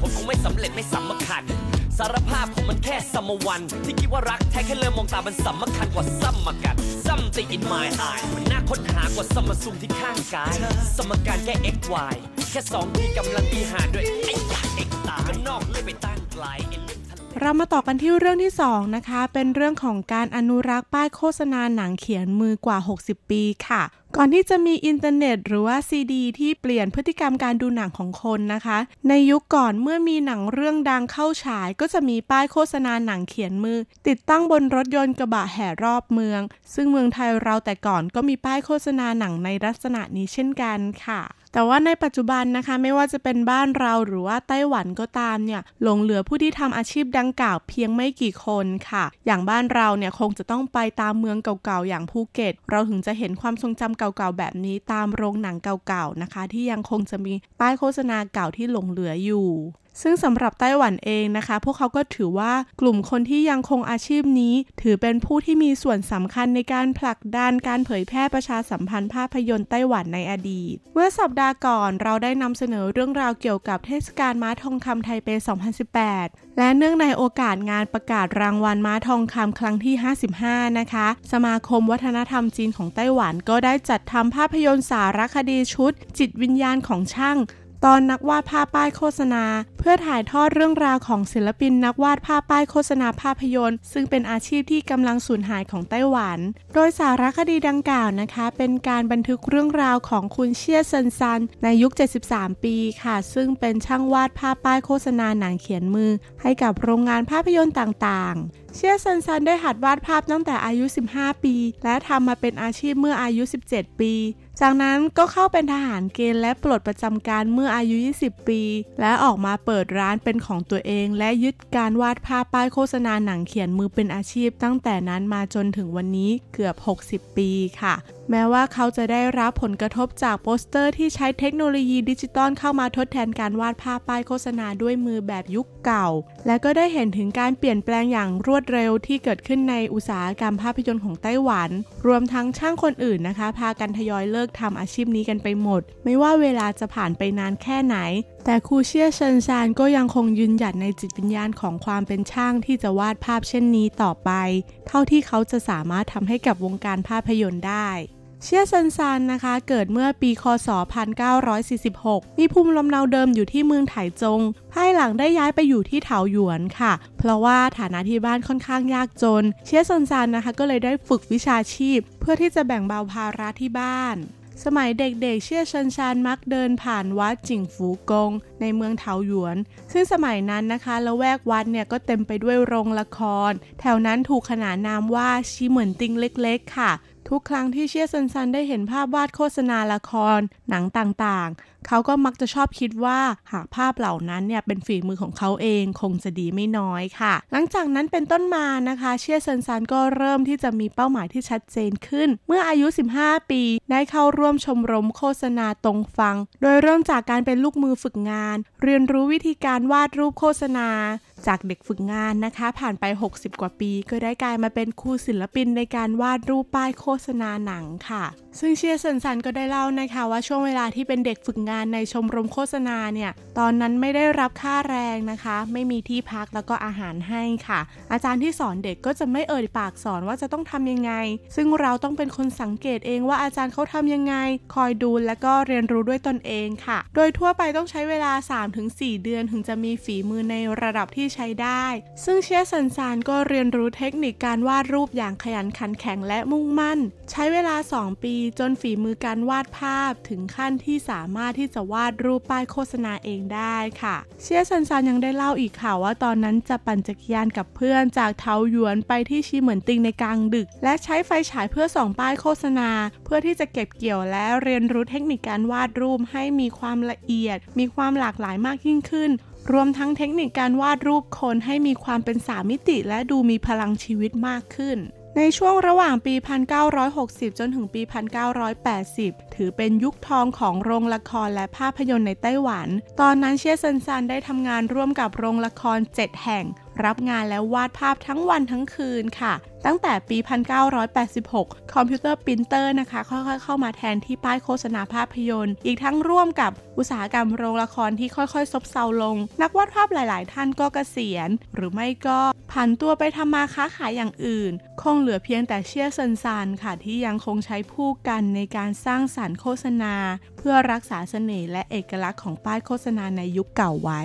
ผมคงไม่สำเร็จไม่สำคัญ สารภาพผมมันแค่สมวัน ที่คิดว่ารักแท้แค่เริ่มมองตามันสำคัญกว่าซ้ำมากัน something in my eye มันน่าค้นหากว่าสมซุมที่ข้างกาย สมการแก่ x y แค่สองที่กำลังดีหาด้วยไอ้ยาเอ็กตายมันนอกเลยไปตั้งไกลไอ้ เรามาต่อกันที่เรื่องที่ 2 นะคะ เป็นเรื่องของการอนุรักษ์ป้ายโฆษณาหนังเขียนมือกว่า 60 ปีค่ะ ก่อนที่จะมีอินเทอร์เน็ตหรือว่าซีดีที่เปลี่ยนพฤติกรรมการดูหนังของคนนะคะ ในยุคก่อนเมื่อมีหนังเรื่องดังเข้าฉาย ก็จะมีป้ายโฆษณาหนังเขียนมือ ติดตั้งบนรถยนต์กระบะแห่รอบเมือง ซึ่งเมืองไทยเราแต่ก่อนก็มีป้ายโฆษณาหนังในลักษณะนี้เช่นกันค่ะ แต่ว่าในปัจจุบันนะคะไม่ว่าจะเป็นบ้านเราหรือว่าไต้หวันก็ตามเนี่ยหลงเหลือผู้ที่ทำอาชีพดังกล่าวเพียงไม่กี่คนค่ะ อย่างบ้านเราเนี่ยคงจะต้องไปตามเมืองเก่าๆอย่างภูเก็ต เราถึงจะเห็นความทรงจำเก่าๆแบบนี้ตามโรงหนังเก่าๆนะคะ ที่ยังคงจะมีป้ายโฆษณาเก่าที่หลงเหลืออยู่ ซึ่งสำหรับไต้หวันเองนะคะ พวกเขาก็ถือว่ากลุ่มคนที่ยังคงอาชีพนี้ ถือเป็นผู้ที่มีส่วนสำคัญในการผลักดันการเผยแพร่ประชาสัมพันธ์ภาพยนตร์ไต้หวันในอดีต เมื่อสัปดาห์ก่อนเราได้นำเสนอเรื่องราวเกี่ยวกับเทศกาลม้าทองคำไทเป 2018 และเนื่องในโอกาสงานประกาศรางวัลม้าทองคำครั้งที่ 55 นะคะ สมาคมวัฒนธรรมจีนของไต้หวันก็ได้จัดทำภาพยนตร์สารคดีชุด จิตวิญญาณของช่าง ตอนนักวาดภาพป้ายโฆษณา เพื่อถ่ายทอดเรื่องราวของศิลปินนักวาดภาพป้ายโฆษณาภาพยนตร์ ซึ่งเป็นอาชีพที่กำลังสูญหายของไต้หวัน โดยสารคดีดังกล่าวนะคะ เป็นการบันทึกเรื่องราวของคุณเชียซันซัน ในยุค 73 ปีค่ะ ซึ่งเป็นช่างวาดภาพป้ายโฆษณาหนังเขียนมือ ให้กับโรงงานภาพยนตร์ต่างๆเชียซันซันได้หัดวาดภาพตั้งแต่อายุ 15 ปี และทำมาเป็นอาชีพเมื่ออายุ 17 ปี จากนั้นก็เข้าเป็นทหารเกณฑ์และปลดประจำการเมื่ออายุ 20 ปี และออกมาเปิดร้านเป็นของตัวเอง และยึดการวาดภาพป้ายโฆษณาหนังเขียนมือเป็นอาชีพ ตั้งแต่นั้นมาจนถึงวันนี้เกือบ 60 ปีค่ะ แม้ว่าเขาจะได้รับผลกระทบจากโปสเตอร์ที่ใช้เทคโนโลยีดิจิตอลเข้ามาทดแทนการวาดภาพป้ายโฆษณาด้วยมือแบบยุคเก่า และก็ได้เห็นถึงการเปลี่ยนแปลงอย่างรวดเร็วที่เกิดขึ้นในอุตสาหกรรมภาพยนตร์ของไต้หวัน รวมทั้งช่างคนอื่นนะคะ พากันทยอยเลิกทำอาชีพนี้กันไปหมด ไม่ว่าเวลาจะผ่านไปนานแค่ไหน แต่ครูเชียเชินซานก็ยังคงยืนหยัดในจิตวิญญาณของความเป็นช่างที่จะวาดภาพเช่นนี้ต่อไป เท่าที่เขาจะสามารถทำให้กับวงการภาพยนตร์ได้ เชียซันซานนะคะ เกิดเมื่อปีคศ 1946 มีภูมิลำเนาเดิมอยู่ที่เมืองไถจง ภายหลังได้ย้ายไปอยู่ที่เถาหยวนค่ะ เพราะว่าฐานะที่บ้านค่อนข้างยากจน เชี่ยซันซานนะคะก็เลยได้ฝึกวิชาชีพ เพื่อที่จะแบ่งเบาภาระที่บ้านสมัยเด็กๆ เชี่ยซันซานมักเดินผ่านวัดจิงฟูกง ในเมืองเถาหยวน ซึ่งสมัยนั้นนะคะละแวกวัดเนี่ยก็เต็มไปด้วยโรงละคร แถวนั้นถูกขนานนามว่าซีเหมินติงเล็กๆ ค่ะ ทุกครั้งที่เชี่ยซันซานได้เห็นภาพวาดโฆษณาละคร หนังต่างๆเขาก็มักจะชอบคิดว่าหากภาพเหล่านั้นเนี่ยเป็นฝีมือของเขาเองคงจะดีไม่น้อยค่ะ หลังจากนั้นเป็นต้นมานะคะ เชี่ยซันซันก็เริ่มที่จะมีเป้าหมายที่ชัดเจนขึ้น เมื่ออายุ 15 ปี ได้เข้าร่วมชมรมโฆษณาตรงฟัง โดยเริ่มจากการเป็นลูกมือฝึกงาน เรียนรู้วิธีการวาดรูปโฆษณา จากเด็กฝึกงานนะคะ ผ่านไป 60 กว่าปี ก็ได้กลายมาเป็นครูศิลปินในการวาดรูปป้ายโฆษณาหนังค่ะ ซึ่งเชี่ยซันซานก็ได้เล่านะคะว่าช่วงเวลาที่เป็นเด็กฝึกงานในชมรมโฆษณาเนี่ย ตอนนั้นไม่ได้รับค่าแรงนะคะ ไม่มีที่พักแล้วก็อาหารให้ค่ะ อาจารย์ที่สอนเด็กก็จะไม่เอ่ยปากสอนว่าจะต้องทำยังไง ซึ่งเราต้องเป็นคนสังเกตเองว่าอาจารย์เขาทำยังไง คอยดูและก็เรียนรู้ด้วยตนเองค่ะ โดยทั่วไปต้องใช้เวลา 3-4 เดือนถึงจะมีฝีมือในระดับที่ใช้ได้ ซึ่งเชี่ยซันซานก็เรียนรู้เทคนิคการวาดรูปอย่างขยันขันแข็งและมุ่งมั่น ใช้เวลา 2 ปีจนฝีมือการวาดภาพถึงขั้นที่สามารถที่จะวาดรูปป้ายโฆษณาเองได้ค่ะ เชี่ยซันซานยังได้เล่าอีกค่ะว่าตอนนั้นจะปั่นจักรยานกับเพื่อนจากเถาหยวนไปที่ซีเหมินติงในกลางดึก และใช้ไฟฉายเพื่อส่องป้ายโฆษณา เพื่อที่จะเก็บเกี่ยวและเรียนรู้เทคนิคการวาดรูปให้มีความละเอียด มีความหลากหลายมากยิ่งขึ้นรวมทั้งเทคนิคการวาดรูปคนให้มีความเป็นสามมิติ และดูมีพลังชีวิตมากขึ้น ในช่วงระหว่างปี 1960 จนถึงปี 1980 ถือเป็นยุคทองของโรงละครและภาพยนตร์ในไต้หวัน ตอนนั้นเชี่ยซันซานได้ทำงานร่วมกับโรงละคร 7 แห่ง รับงานและวาดภาพทั้งวันทั้งคืนค่ะ ตั้งแต่ปี 1986 คอมพิวเตอร์ปรินเตอร์นะคะ ค่อยๆ เข้ามาแทนที่ป้ายโฆษณาภาพยนตร์ อีกทั้งร่วมกับอุตสาหกรรมโรงละครที่ค่อยๆ ซบเซาลง นักวาดภาพหลายๆ ท่านก็เกษียณ หรือไม่ก็ผันตัวไปทำมาค้าขายอย่างอื่น คงเหลือเพียงแต่เชี่ยซันซานค่ะที่ยังคงใช้พู่กันในการสร้างสรรค์โฆษณา เพื่อรักษาเสน่ห์และเอกลักษณ์ของป้ายโฆษณาในยุคเก่าไว้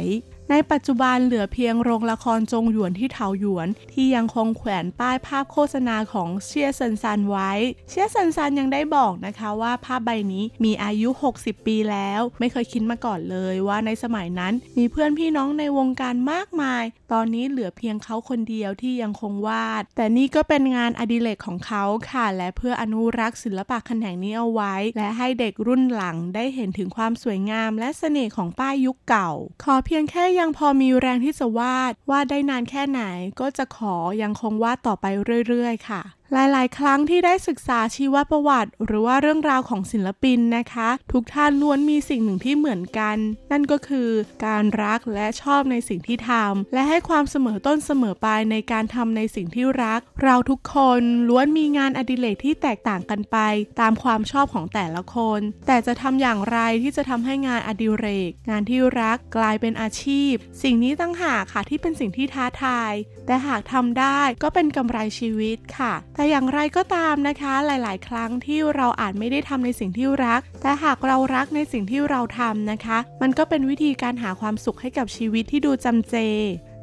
ในปัจจุบันเหลือเพียงโรงละครจงหยวนที่เถาหยวน ที่ยังคงแขวนป้ายภาพโฆษณาของเชี่ยซันซานไว้ เชี่ยซันซานยังได้บอกนะคะว่าภาพใบนี้มีอายุ 60 ปีแล้ว ไม่เคยคิดมาก่อนเลยว่าในสมัยนั้นมีเพื่อนพี่น้องในวงการมากมาย ตอนนี้เหลือเพียงเขาคนเดียวที่ยังคงวาด แต่นี่ก็เป็นงานอดิเรกของเขาค่ะ และเพื่ออนุรักษ์ศิลปะแขนงนี้เอาไว้ และให้เด็กรุ่นหลังได้เห็นถึงความสวยงาม และเสน่ห์ของป้ายยุคเก่า ขอเพียงแค่ยังพอมีแรงที่จะวาด วาดได้นานแค่ไหนก็จะขอยังคงวาดต่อไปเรื่อยๆ ค่ะหลาย ๆ ครั้งที่ได้ศึกษาชีวประวัติ หรือว่าเรื่องราวของศิลปินนะคะ ทุกท่านล้วนมีสิ่งหนึ่งที่เหมือนกัน นั่นก็คือการรักและชอบในสิ่งที่ทำและให้ความเสมอต้นเสมอปลายในการทำในสิ่งที่รัก เราทุกคนล้วนมีงานอดิเรกที่แตกต่างกันไป ตามความชอบของแต่ละคน แต่จะทำอย่างไรที่จะทำให้งานอดิเรก งานที่รักกลายเป็นอาชีพ สิ่งนี้ตั้งหากค่ะที่เป็นสิ่งที่ท้าทาย แต่หากทำได้ก็เป็นกำไรชีวิตค่ะแต่อย่างไรก็ตามนะคะ หลาย ๆ ครั้งที่เราอาจไม่ได้ทำในสิ่งที่รัก แต่หากเรารักในสิ่งที่เราทำนะคะ มันก็เป็นวิธีการหาความสุขให้กับชีวิตที่ดูจำเจ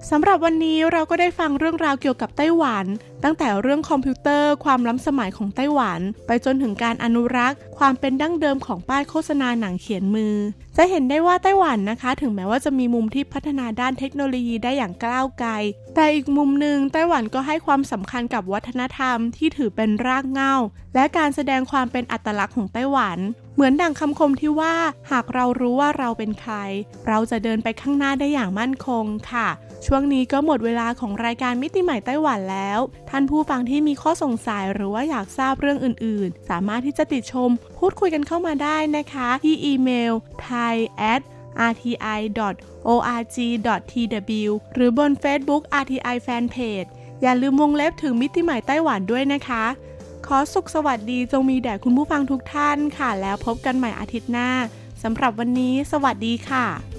สำหรับวันนี้เราก็ได้ฟังเรื่องราวเกี่ยวกับไต้หวัน ตั้งแต่เรื่องคอมพิวเตอร์ ความล้ำสมัยของไต้หวัน ไปจนถึงการอนุรักษ์ ความเป็นดั้งเดิมของป้ายโฆษณาหนังเขียนมือ จะเห็นได้ว่าไต้หวันนะคะ ถึงแม้ว่าจะมีมุมที่พัฒนาด้านเทคโนโลยีได้อย่างก้าวไกล แต่อีกมุมหนึ่งไต้หวันก็ให้ความสำคัญกับวัฒนธรรมที่ถือเป็นรากเหง้า และการแสดงความเป็นอัตลักษณ์ของไต้หวัน เหมือนดังคำคมที่ว่า หากเรารู้ว่าเราเป็นใคร เราจะเดินไปข้างหน้าได้อย่างมั่นคงค่ะ ช่วงนี้ก็หมดเวลาของรายการมิติใหม่ไต้หวันแล้ว ท่านผู้ฟังที่มีข้อสงสัยหรือว่าอยากทราบเรื่องอื่น ๆ สามารถที่จะติดชม พูดคุยกันเข้ามาได้นะคะ ที่อีเมล thai rti.org.tw หรือบน Facebook RTI Fanpage อย่าลืมวงเล็บถึงมิติใหม่ไต้หวันด้วยนะคะ ขอสุขสวัสดีจงมีแด่คุณผู้ฟังทุกท่านค่ะ แล้วพบกันใหม่อาทิตย์หน้าสำหรับวันนี้ สวัสดีค่ะ